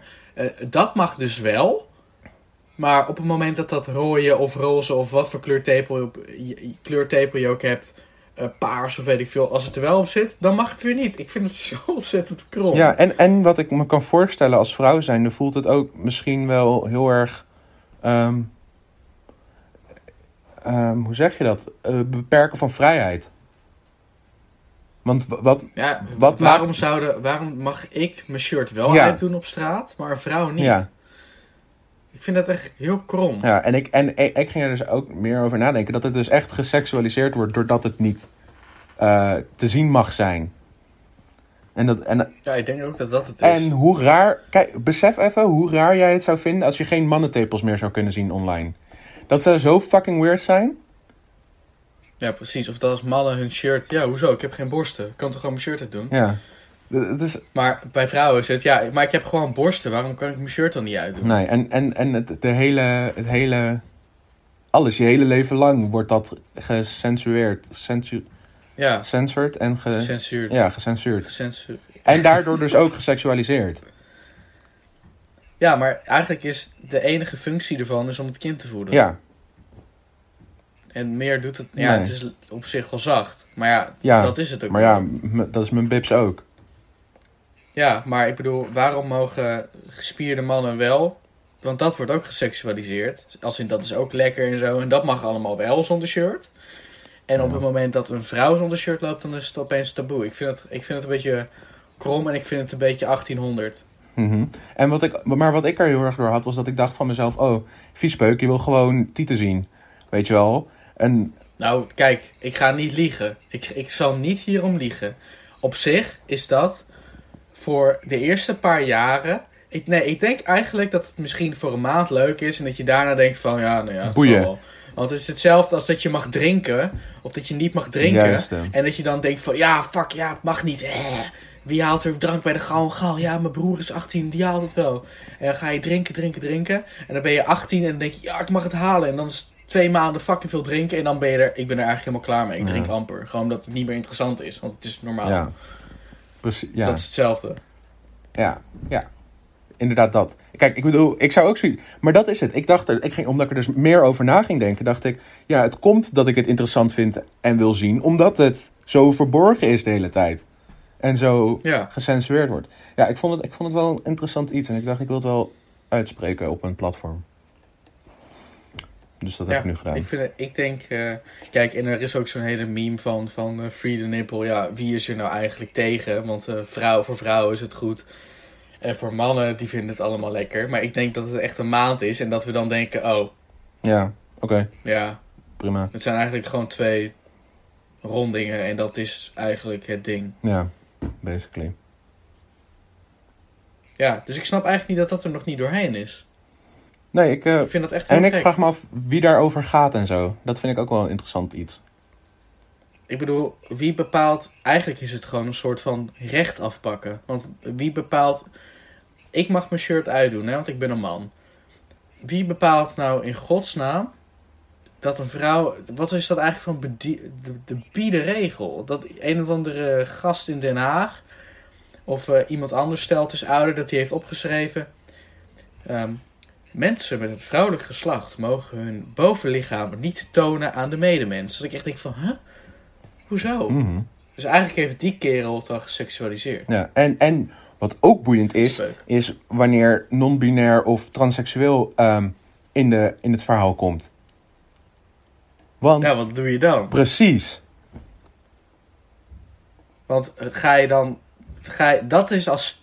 Dat mag dus wel. Maar op het moment dat dat rode of roze of wat voor kleur tepel je, op, je- kleur tepel je ook hebt... eh, paars of weet ik veel. Als het er wel op zit, dan mag het weer niet. Ik vind het zo [laughs] ontzettend krom. Ja, en, en wat ik me kan voorstellen als vrouw zijnde, voelt het ook misschien wel heel erg. ehm, ehm, hoe zeg je dat? Eh, beperken van vrijheid. Want wat. Ja, Wat waarom, maakt- zouden, waarom mag ik mijn shirt wel Ja. uitdoen op straat, maar een vrouw niet? Ja, Ik vind dat echt heel krom. ja, en, ik, en ik, ik ging er dus ook meer over nadenken dat het dus echt geseksualiseerd wordt doordat het niet eh, te zien mag zijn. En, dat, en, Ja, ik denk ook dat dat het is. en hoe raar. Kijk, besef even hoe raar jij het zou vinden als je geen mannentepels meer zou kunnen zien online. Dat zou zo fucking weird zijn. Ja, precies. Of dat als mannen hun shirt... Ja, hoezo? Ik heb geen borsten. Ik kan toch gewoon mijn shirt uit doen? Ja. Het is, Maar bij vrouwen is het... Ja, maar ik heb gewoon borsten. Waarom kan ik mijn shirt dan niet uitdoen? nee, en, en, en het, de hele, het hele... Alles, je hele leven lang wordt dat gecensureerd. Sensu, Ja, censored en ge, gecensuurd. ja, gecensureerd. Gecensuurd. En daardoor dus ook geseksualiseerd. Ja, maar eigenlijk is de enige functie ervan is om het kind te voeden. Ja, En meer doet het... Ja, Nee. het is op zich wel zacht. Maar ja, Ja, dat is het ook maar wel. ja, dat is mijn bips ook. Ja, maar ik bedoel, waarom mogen gespierde mannen wel? Want dat wordt ook geseksualiseerd. Als in, dat is ook lekker en zo. En dat mag allemaal wel zonder shirt. En op het moment dat een vrouw zonder shirt loopt, dan is het opeens taboe. Ik vind het, ik vind het een beetje krom en ik vind het een beetje 1800. Mhm. En wat ik, maar wat ik er heel erg door had, was dat ik dacht van mezelf... Oh, viespeuk, je wil gewoon tieten zien. Weet je wel? En Nou, kijk, ik ga niet liegen. Ik, ik zal niet hierom liegen. Op zich is dat voor de eerste paar jaren. Ik, nee, ik denk eigenlijk dat het misschien voor een maand leuk is. En dat je daarna denkt van ja, nou ja. het Boeien. wel. Want het is hetzelfde als dat je mag drinken. Of dat je niet mag drinken. Juist. En dat je dan denkt van ja, fuck ja, het mag niet. Eh, wie haalt er drank bij de gal? Ja, mijn broer is 18, die haalt het wel. En dan ga je drinken, drinken, drinken. En dan ben je 18 en dan denk je ja, ik mag het halen. En dan is het twee maanden fucking veel drinken. En dan ben je er, ik ben er eigenlijk helemaal klaar mee. Ik Ja. drink amper. Gewoon omdat het niet meer interessant is. Want het is normaal. ja. Precies, ja. Dat is hetzelfde. Ja, ja. Inderdaad dat. Kijk, ik bedoel, ik zou ook zoiets... Maar dat is het. Ik dacht er, ik ging, omdat ik er dus meer over na ging denken, dacht ik... Ja, het komt dat ik het interessant vind en wil zien, omdat het zo verborgen is de hele tijd. En zo Ja. gecensureerd wordt. Ja, ik vond, het, ik vond het wel een interessant iets. En ik dacht, ik wil het wel uitspreken op een platform. Dus dat heb ik nu gedaan. Ik, vind ik denk, eh, kijk, en er is ook zo'n hele meme van, van eh, Free the Nipple. Ja, wie is er nou eigenlijk tegen? Want eh, vrouw voor vrouwen is het goed. En voor mannen, die vinden het allemaal lekker. Maar ik denk dat het echt een maand is. En dat we dan denken, oh, Ja, oké. ja, prima. het zijn eigenlijk gewoon twee rondingen. En dat is eigenlijk het ding. Ja, basically. Ja, dus ik snap eigenlijk niet dat dat er nog niet doorheen is. Nee, ik... eh, Ik vind dat echt heel en ik gek. vraag me af wie daarover gaat en zo. Dat vind ik ook wel een interessant iets. Ik bedoel, wie bepaalt... Eigenlijk is het gewoon een soort van recht afpakken. Want wie bepaalt... Ik mag mijn shirt uitdoen, hè, want ik ben een man. Wie bepaalt nou in godsnaam dat een vrouw... Wat is dat eigenlijk van de, de biede regel? Dat een of andere gast in Den Haag... Of eh, iemand anders stelt dus ouder dat hij heeft opgeschreven... ehm, mensen met het vrouwelijk geslacht mogen hun bovenlichaam niet tonen aan de medemens. Dat ik echt denk van, huh? Hoezo? Mhm. Dus eigenlijk heeft die kerel het al geseksualiseerd. Ja, en, en wat ook boeiend is, is wanneer non-binair of transseksueel ehm, in, de, in het verhaal komt. Want, Ja, wat doe je dan? precies. Want eh, ga je dan... Ga je, dat is als...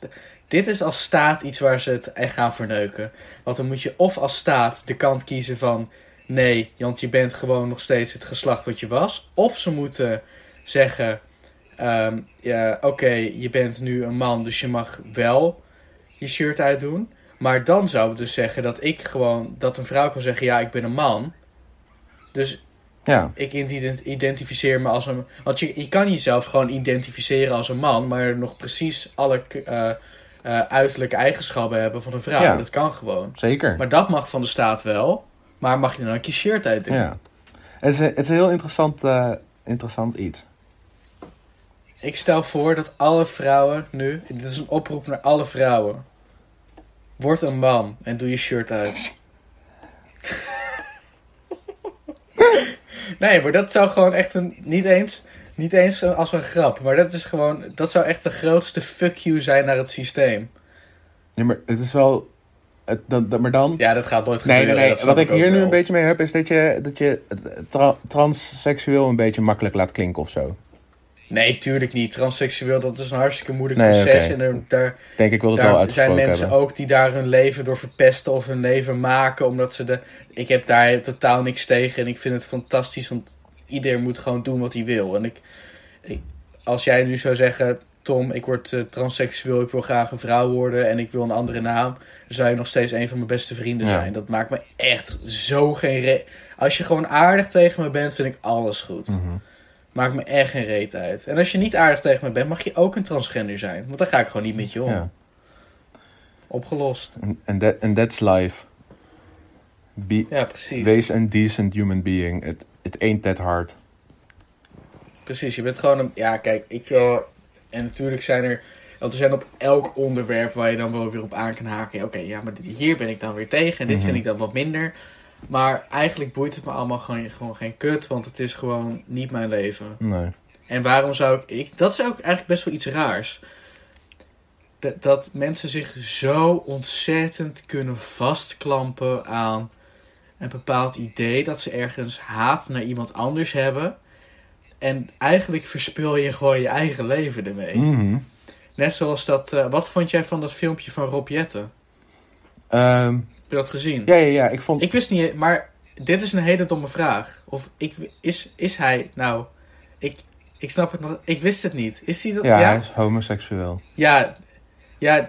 Dit is als staat iets waar ze het echt gaan verneuken. Want dan moet je of als staat de kant kiezen van... Nee, want je bent gewoon nog steeds het geslacht wat je was. Of ze moeten zeggen... ehm, ja, Oké, je bent nu een man, dus je mag wel je shirt uitdoen. Maar dan zou het dus zeggen dat ik gewoon... Dat een vrouw kan zeggen, ja, ik ben een man. Dus Ja, ik ident- identificeer me als een. Want je, je kan jezelf gewoon identificeren als een man, maar nog precies alle k- eh, uiterlijke eigenschappen hebben van een vrouw. Ja. Dat kan gewoon. zeker. Maar dat mag van de staat wel. Maar mag je dan ook je shirt uitdoen? ja. Het, is, een- het is een heel interessant, eh, interessant iets. Ik stel voor dat alle vrouwen nu. Dit is een oproep naar alle vrouwen. Word een man en doe je shirt uit. [laughs] nee, maar dat zou gewoon echt een. Niet eens. Niet eens als een grap. Maar dat is gewoon. Dat zou echt de grootste fuck you zijn naar het systeem. Ja, maar het is wel... Het, dat, dat- maar dan... Ja, dat gaat nooit Nee, gebeuren. nee, nee. Wat ik hier nu wel. een beetje mee heb, is dat je, dat je tra- transseksueel een beetje makkelijk laat klinken of zo. Nee, tuurlijk niet. Transseksueel, dat is een hartstikke moeilijk Nee, proces. En er, daar, Denk ik wil het wel Daar zijn uitgesproken mensen hebben. ook die daar hun leven door verpesten of hun leven maken. Omdat ze de. Ik heb daar totaal niks tegen. En ik vind het fantastisch. Want iedereen moet gewoon doen wat hij wil. En ik. ik- als jij nu zou zeggen. Tom, ik word eh, transseksueel, ik wil graag een vrouw worden en ik wil een andere naam. Dan zou je nog steeds een van mijn beste vrienden Ja. zijn. Dat maakt me echt zo geen re Als je gewoon aardig tegen me bent, vind ik alles goed. Mhm. Maakt me echt geen reet uit. En als je niet aardig tegen me bent, mag je ook een transgender zijn. Want dan ga ik gewoon niet met je om. Ja. Opgelost. En and that, that's life. Be, Ja, precies. wees een decent human being. It ain't that hard. Precies, je bent gewoon een... Ja, kijk, ik... eh, en natuurlijk zijn er... Want er zijn op elk onderwerp waar je dan wel weer op aan kan haken. Ja, Oké, ja, maar hier ben ik dan weer tegen. En dit Mhm. vind ik dan wat minder. Maar eigenlijk boeit het me allemaal gewoon, gewoon geen kut. Want het is gewoon niet mijn leven. Nee. En waarom zou ik, ik... Dat is ook eigenlijk best wel iets raars. Dat, dat mensen zich zo ontzettend kunnen vastklampen aan een bepaald idee. Dat ze ergens haat naar iemand anders hebben. En eigenlijk verspil je gewoon je eigen leven ermee. Mhm. Net zoals dat... eh, wat vond jij van dat filmpje van Rob Jetten? Ehm, Heb je dat gezien? ja, ja, ja. Ik vond... Ik wist niet, maar dit is een hele domme vraag. Of ik, is, is hij, nou, ik, ik snap het nog, ik wist het niet. Is hij dat? ja, Ja, hij is homoseksueel. ja,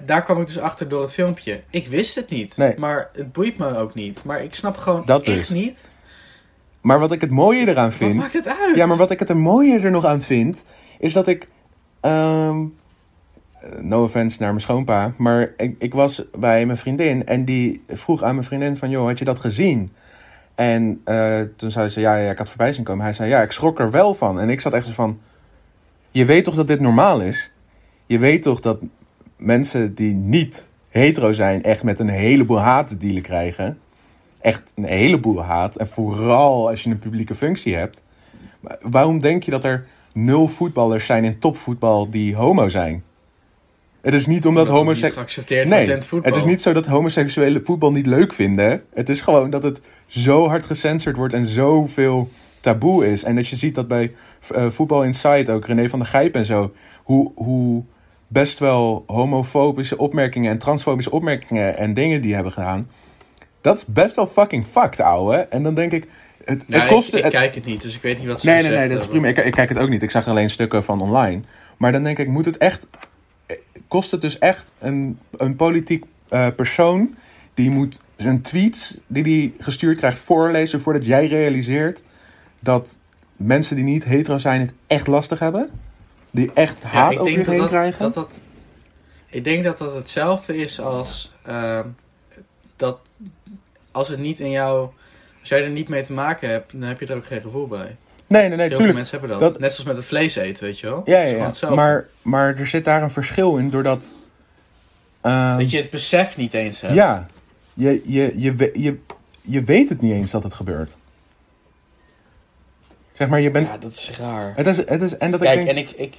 daar kwam ik dus achter door het filmpje. Ik wist het niet, Nee. maar het boeit me ook niet. Maar ik snap gewoon Dat echt dus. niet. Maar wat ik het mooie eraan Wat vind... maakt het uit? Ja, maar wat ik het er mooier er nog aan vind, is dat ik. ehm, eh, no offense naar mijn schoonpa, maar ik, ik was bij mijn vriendin en die vroeg aan mijn vriendin van, joh, had je dat gezien? En eh, toen zei ze, ja, ja, ik had voorbij zien komen. Hij zei, ja, ik schrok er wel van. En ik zat echt zo van, je weet toch dat dit normaal is? Je weet toch dat mensen die niet hetero zijn echt met een heleboel haat te dealen krijgen? Echt een heleboel haat. En vooral als je een publieke functie hebt. Maar Waarom denk je dat er nul voetballers zijn in topvoetbal die homo zijn? Het is niet omdat Omdat Nee, het voetbal. het is niet zo dat homoseksuelen voetbal niet leuk vinden. Het is gewoon dat het zo hard gecensored wordt en zoveel taboe is. En dat je ziet dat bij eh, Voetbal Inside ook, René van der Gijp en zo... hoe, hoe best wel homofobische opmerkingen en transfobische opmerkingen en dingen die hebben gedaan... Dat is best wel fucking fucked, ouwe. En dan denk ik... Het, Nou, het kost... ik, kijk het niet, dus ik weet niet wat ze Nee, nee, nee, dat is prima. Ik, ik kijk het ook niet. Ik zag alleen stukken van online. Maar dan denk ik, moet het echt... Kost het dus echt een, een politiek eh, persoon... die moet zijn tweets die hij gestuurd krijgt voorlezen... voordat jij realiseert dat mensen die niet hetero zijn... het echt lastig hebben? Die echt haat over zich heen dat dat, krijgen? dat dat... Ik denk dat dat hetzelfde is als... ehm, dat als het niet in jou... Als jij er niet mee te maken hebt, dan heb je er ook geen gevoel bij. nee, nee, nee, Heel veel tuurlijk. mensen hebben dat. Dat- Net zoals met het vlees eten, weet je wel. Ja, ja, ja. Maar, maar er zit daar een verschil in, doordat... ehm, Dat je het besef niet eens hebt. Ja, je, je, je, je, je weet het niet eens dat het gebeurt. Zeg maar, je bent... Ja, dat is raar. Het is, het is, en dat Kijk, ik denk... en ik, ik...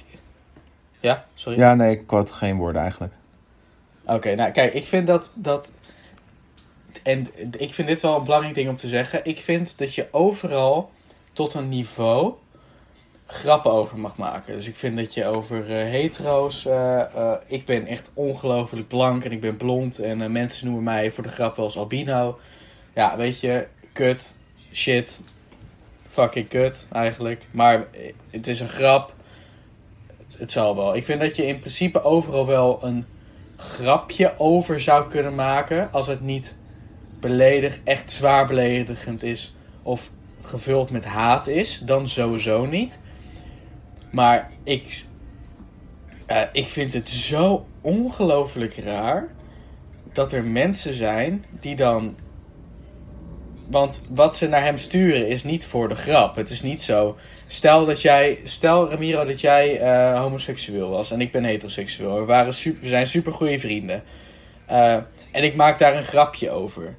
Ja, sorry. Ja, nee, ik had geen woorden eigenlijk. Oké, nou kijk, ik vind dat, dat... En ik vind dit wel een belangrijk ding om te zeggen. Ik vind dat je overal tot een niveau grappen over mag maken. Dus ik vind dat je over eh, hetero's... eh, eh, ik ben echt ongelooflijk blank en ik ben blond. En mensen noemen mij voor de grap wel eens albino. Ja, weet je, kut, shit, fucking kut eigenlijk. Maar het is een grap. Het, het zal wel. Ik vind dat je in principe overal wel een grapje over zou kunnen maken. Als het niet beledig, echt zwaar beledigend is. Of gevuld met haat is. Dan sowieso niet. Maar ik, eh, ik vind het zo ongelooflijk raar. Dat er mensen zijn die dan want wat ze naar hem sturen is niet voor de grap. Het is niet zo. Stel dat jij, stel Ramiro dat jij eh, homoseksueel was en ik ben heteroseksueel. We, waren super, we zijn super goede vrienden. Eh, en ik maak daar een grapje over.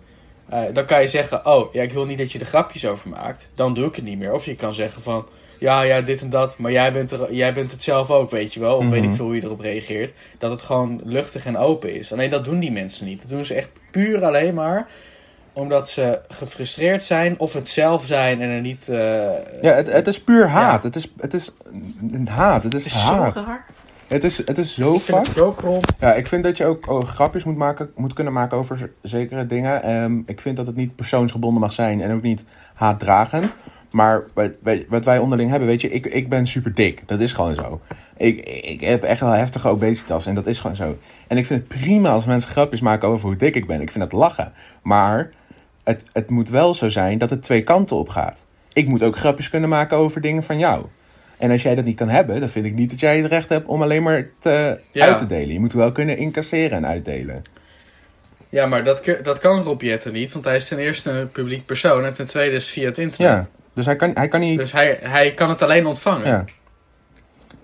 Eh, dan kan je zeggen, oh ja, ik wil niet dat je er grapjes over maakt. Dan doe ik het niet meer. Of je kan zeggen van, ja, ja, dit en dat. Maar jij bent, er, jij bent het zelf ook, weet je wel. Of weet ik Mhm. veel hoe je erop reageert. Dat het gewoon luchtig en open is. Alleen dat doen die mensen niet. Dat doen ze echt puur alleen maar omdat ze gefrustreerd zijn of het zelf zijn en er niet... eh, Ja, het, het is puur haat. Ja. Het, is, het is een haat. Het is, het is zo haat. raar. Het is, het is zo Ik vind het vast. zo krom. Ja, ik vind dat je ook oh, grapjes moet, maken, moet kunnen maken over zekere dingen. Ehm, ik vind dat het niet persoonsgebonden mag zijn en ook niet haatdragend. Maar wat, wij- wat wij onderling hebben, weet je, ik, ik ben super dik. Dat is gewoon zo. Ik, ik heb echt wel heftige obesitas en dat is gewoon zo. En ik vind het prima als mensen grapjes maken over hoe dik ik ben. Ik vind dat lachen. Maar het, het moet wel zo zijn dat het twee kanten op gaat. Ik moet ook grapjes kunnen maken over dingen van jou. En als jij dat niet kan hebben, dan vind ik niet dat jij het recht hebt om alleen maar te, Ja. uit te delen. Je moet wel kunnen incasseren en uitdelen. Ja, maar dat, dat kan Rob Jetten niet, want hij is ten eerste een publiek persoon en ten tweede is via het internet. Ja, dus hij kan, hij kan niet... Dus hij, hij kan het alleen ontvangen. Ja.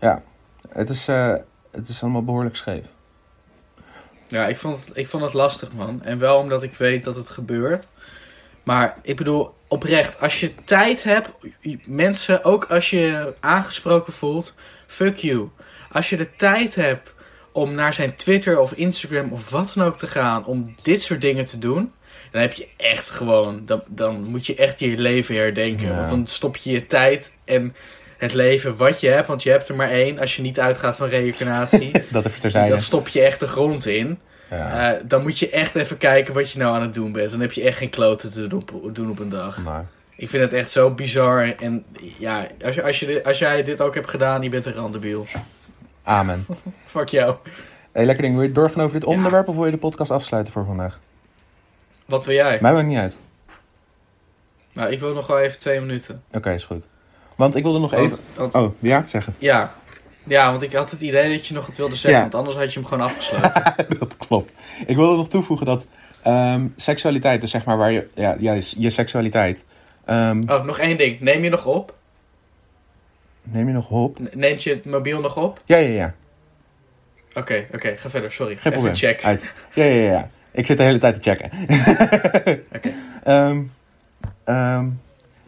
Ja. Het is, eh, het is allemaal behoorlijk scheef. Ja, ik vond, ik vond het lastig, man. En wel omdat ik weet dat het gebeurt. Maar ik bedoel, oprecht, als je tijd hebt, mensen, ook als je aangesproken voelt, fuck you. Als je de tijd hebt om naar zijn Twitter of Instagram of wat dan ook te gaan, om dit soort dingen te doen, dan heb je echt gewoon, dan, dan moet je echt je leven herdenken. Ja. Want dan stop je je tijd en het leven wat je hebt, want je hebt er maar één als je niet uitgaat van reïncarnatie. [laughs] Dat even terzijde. Dan stop je echt de grond in. Ja. Eh, dan moet je echt even kijken wat je nou aan het doen bent. Dan heb je echt geen kloten te doen op, een dag. Ik vind het echt zo bizar. En ja, als, je, als, je, dit- als jij dit ook hebt gedaan, je bent een randebiel. amen. [laughs] Fuck jou. Hey, lekker ding. Wil je doorgaan over dit onderwerp of wil je de podcast afsluiten voor vandaag? Wat wil jij? Mij maakt niet uit. Nou, ik wil nog wel even twee minuten. Oké, is goed. Want ik wilde nog even... Want- Oh, ja? Zeg het. ja. Ja, want ik had het idee dat je nog wat wilde zeggen. Ja. Want anders had je hem gewoon afgesloten. [laughs] dat klopt. Ik wilde nog toevoegen dat ehm, seksualiteit, dus zeg maar waar je... Ja, ja je, je seksualiteit... ehm, oh, nog één ding. Neem je nog op? Neem je nog hop? N- Neemt je het mobiel nog op? Ja, ja, ja. Oké, oké. ga verder. Sorry. Geen even probleem. check. Uit. Ja, ja, ja, ja. Ik zit de hele tijd te checken. [laughs] Oké. Ehm,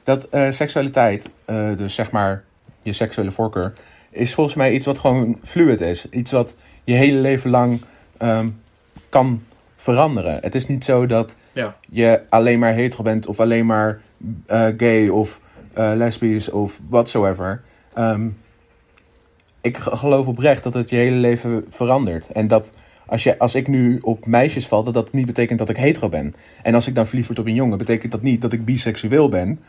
dat eh, seksualiteit, eh, dus zeg maar je seksuele voorkeur, is volgens mij iets wat gewoon fluid is. Iets wat je hele leven lang ehm, kan veranderen. Het is niet zo dat Ja. je alleen maar hetero bent of alleen maar eh, gay of eh, lesbisch of whatsoever. Ehm, ik ge- geloof oprecht dat het je hele leven verandert. En dat als, je, als ik nu op meisjes val, dat dat niet betekent dat ik hetero ben. En als ik dan verliefd word op een jongen, betekent dat niet dat ik biseksueel ben.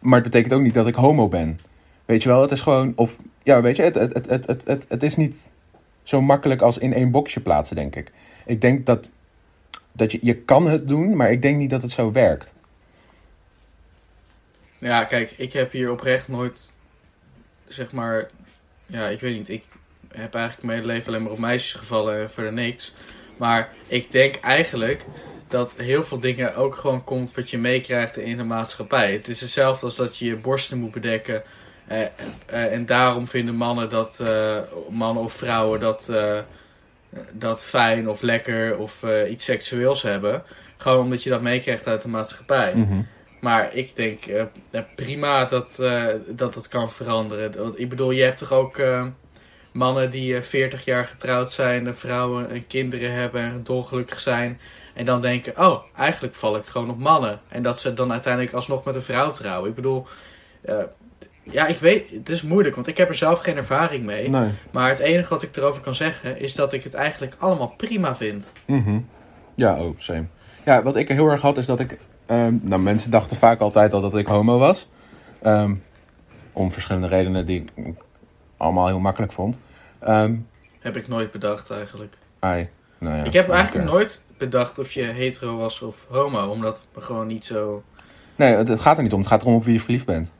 Maar het betekent ook niet dat ik homo ben. Weet je wel, het is gewoon... Of, ja, weet je, het, het, het, het, het, het, is niet zo makkelijk als in één boxje plaatsen, denk ik. Ik denk dat, dat je... Je kan het doen, maar ik denk niet dat het zo werkt. Ja, kijk, ik heb hier oprecht nooit, zeg maar, ja, ik weet niet, ik heb eigenlijk mijn hele leven alleen maar op meisjes gevallen en verder niks. Maar ik denk eigenlijk dat heel veel dingen ook gewoon komt wat je meekrijgt in de maatschappij. Het is hetzelfde als dat je je borsten moet bedekken. Eh, eh, en daarom vinden mannen dat, eh, mannen of vrouwen dat, dat fijn of lekker of iets seksueels hebben. Gewoon omdat je dat meekrijgt uit de maatschappij. Mhm. Maar ik denk prima dat, dat het kan veranderen. Want Ik bedoel, je hebt toch ook mannen die eh, 40 jaar getrouwd zijn, de vrouwen en kinderen hebben en dolgelukkig zijn. En dan denken, oh, eigenlijk val ik gewoon op mannen. En dat ze dan uiteindelijk alsnog met een vrouw trouwen. Ik bedoel, ja, ik weet, het is moeilijk, want ik heb er zelf geen ervaring mee. Nee. Maar het enige wat ik erover kan zeggen, is dat ik het eigenlijk allemaal prima vind. Mhm. Ja, oh, same. Ja, wat ik heel erg had is dat ik... ehm, nou, mensen dachten vaak altijd al dat ik homo was. Ehm, om verschillende redenen die ik allemaal heel makkelijk vond. Ehm Heb ik nooit bedacht eigenlijk. ai, nou ja, ik heb eigenlijk nooit bedacht of je hetero was of homo, omdat me gewoon niet zo... Nee, het, het gaat er niet om. Het gaat erom op wie je verliefd bent.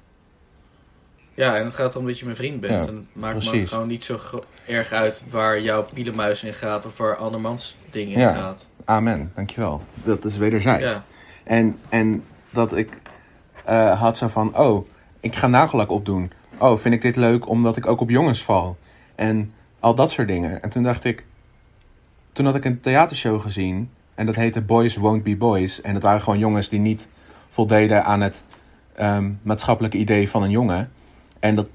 Ja, en het gaat erom dat je mijn vriend bent. Ja, en het maakt me gewoon niet zo erg uit waar jouw pielenmuis in gaat of waar andermans ding in Ja. gaat. Amen, dankjewel. Dat is wederzijds. Ja. En, en dat ik eh, had zo van, oh, ik ga nagellak opdoen. Oh, vind ik dit leuk omdat ik ook op jongens val. En al dat soort dingen. En toen dacht ik, toen had ik een theatershow gezien. En dat heette Boys Won't Be Boys. En dat waren gewoon jongens die niet voldeden aan het ehm, maatschappelijke idee van een jongen. En dat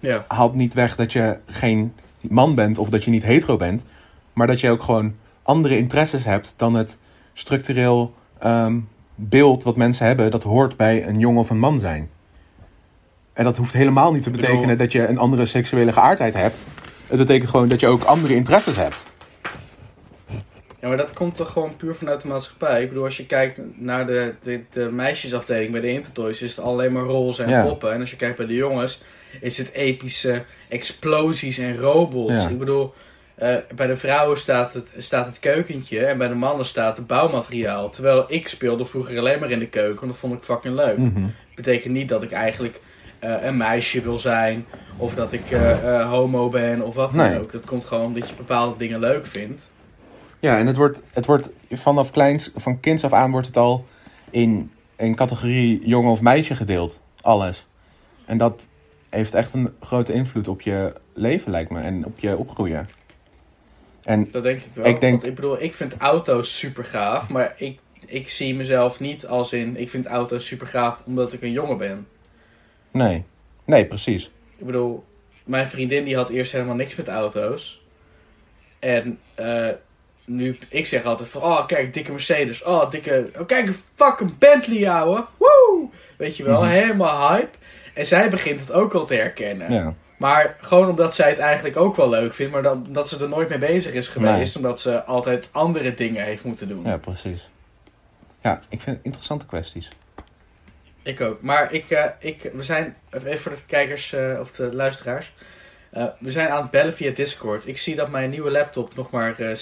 Ja. haalt niet weg dat je geen man bent of dat je niet hetero bent. Maar dat je ook gewoon andere interesses hebt dan het structureel ehm, beeld wat mensen hebben. Dat hoort bij een jongen of een man zijn. En dat hoeft helemaal niet te betekenen dat je een andere seksuele geaardheid hebt. Het betekent gewoon dat je ook andere interesses hebt. Ja, maar dat komt toch gewoon puur vanuit de maatschappij. Ik bedoel, als je kijkt naar de, de, de meisjesafdeling bij de Intertoys, is het alleen maar roze en Ja. poppen. En als je kijkt bij de jongens, is het epische explosies en robots. Ja. Ik bedoel, eh, bij de vrouwen staat het, staat het keukentje en bij de mannen staat het bouwmateriaal. Terwijl ik speelde vroeger alleen maar in de keuken, want dat vond ik fucking leuk. Mhm. Betekent niet dat ik eigenlijk eh, een meisje wil zijn, of dat ik eh, homo ben, of wat dan Nee. ook. Dat komt gewoon omdat je bepaalde dingen leuk vindt. Ja, en het wordt, het wordt vanaf kleins, van kinds af aan wordt het al in een categorie jongen of meisje gedeeld. Alles. En dat heeft echt een grote invloed op je leven, lijkt me. En op je opgroeien. En Dat denk ik wel. Ik denk- Want ik bedoel, ik vind auto's super gaaf, maar ik, ik zie mezelf niet als in, ik vind auto's super gaaf omdat ik een jongen ben. nee. Nee, precies. Ik bedoel, mijn vriendin die had eerst helemaal niks met auto's. En eh, nu, ik zeg altijd van, oh kijk, dikke Mercedes, oh dikke, oh kijk, een fucking Bentley ouwe, woe! Weet je wel, Mhm. helemaal hype. En zij begint het ook al te herkennen. Ja. Maar gewoon omdat zij het eigenlijk ook wel leuk vindt, maar dat, dat ze er nooit mee bezig is geweest. Omdat ze altijd andere dingen heeft moeten doen. ja, precies. Ja, ik vind het interessante kwesties. Ik ook. Maar ik, eh, ik, we zijn, even voor de kijkers eh, of de luisteraars. Eh, we zijn aan het bellen via Discord. Ik zie dat mijn nieuwe laptop nog maar eh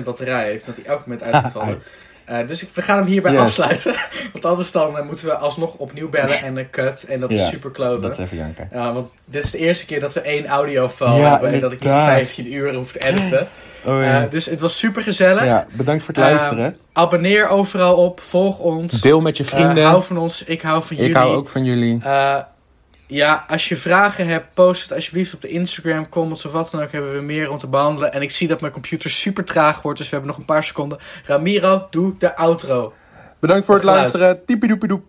6% batterij heeft. Dat hij elk moment uit gaat vallen. [laughs] Eh, dus ik, we gaan hem hierbij Yes. afsluiten. [laughs] Want anders dan moeten we alsnog opnieuw bellen en een cut. En dat is super kloten. Dat is even janken. Ja, want dit is de eerste keer dat we één audiofile Ja, hebben. En dat ik niet inderdaad. 15 uur hoef te editen. [gasps] Oh, dus het was super gezellig. ja, bedankt voor het luisteren. Abonneer overal op. Volg ons. Deel met je vrienden. hou van ons. Ik hou van jullie. ik hou ook van jullie. Ja, als je vragen hebt, post het alsjeblieft op de Instagram, comments of wat dan ook. Hebben we meer om te behandelen. En ik zie dat mijn computer super traag wordt, dus we hebben nog een paar seconden. Ramiro, doe de outro. Bedankt voor het luisteren. Tipidoepidoep.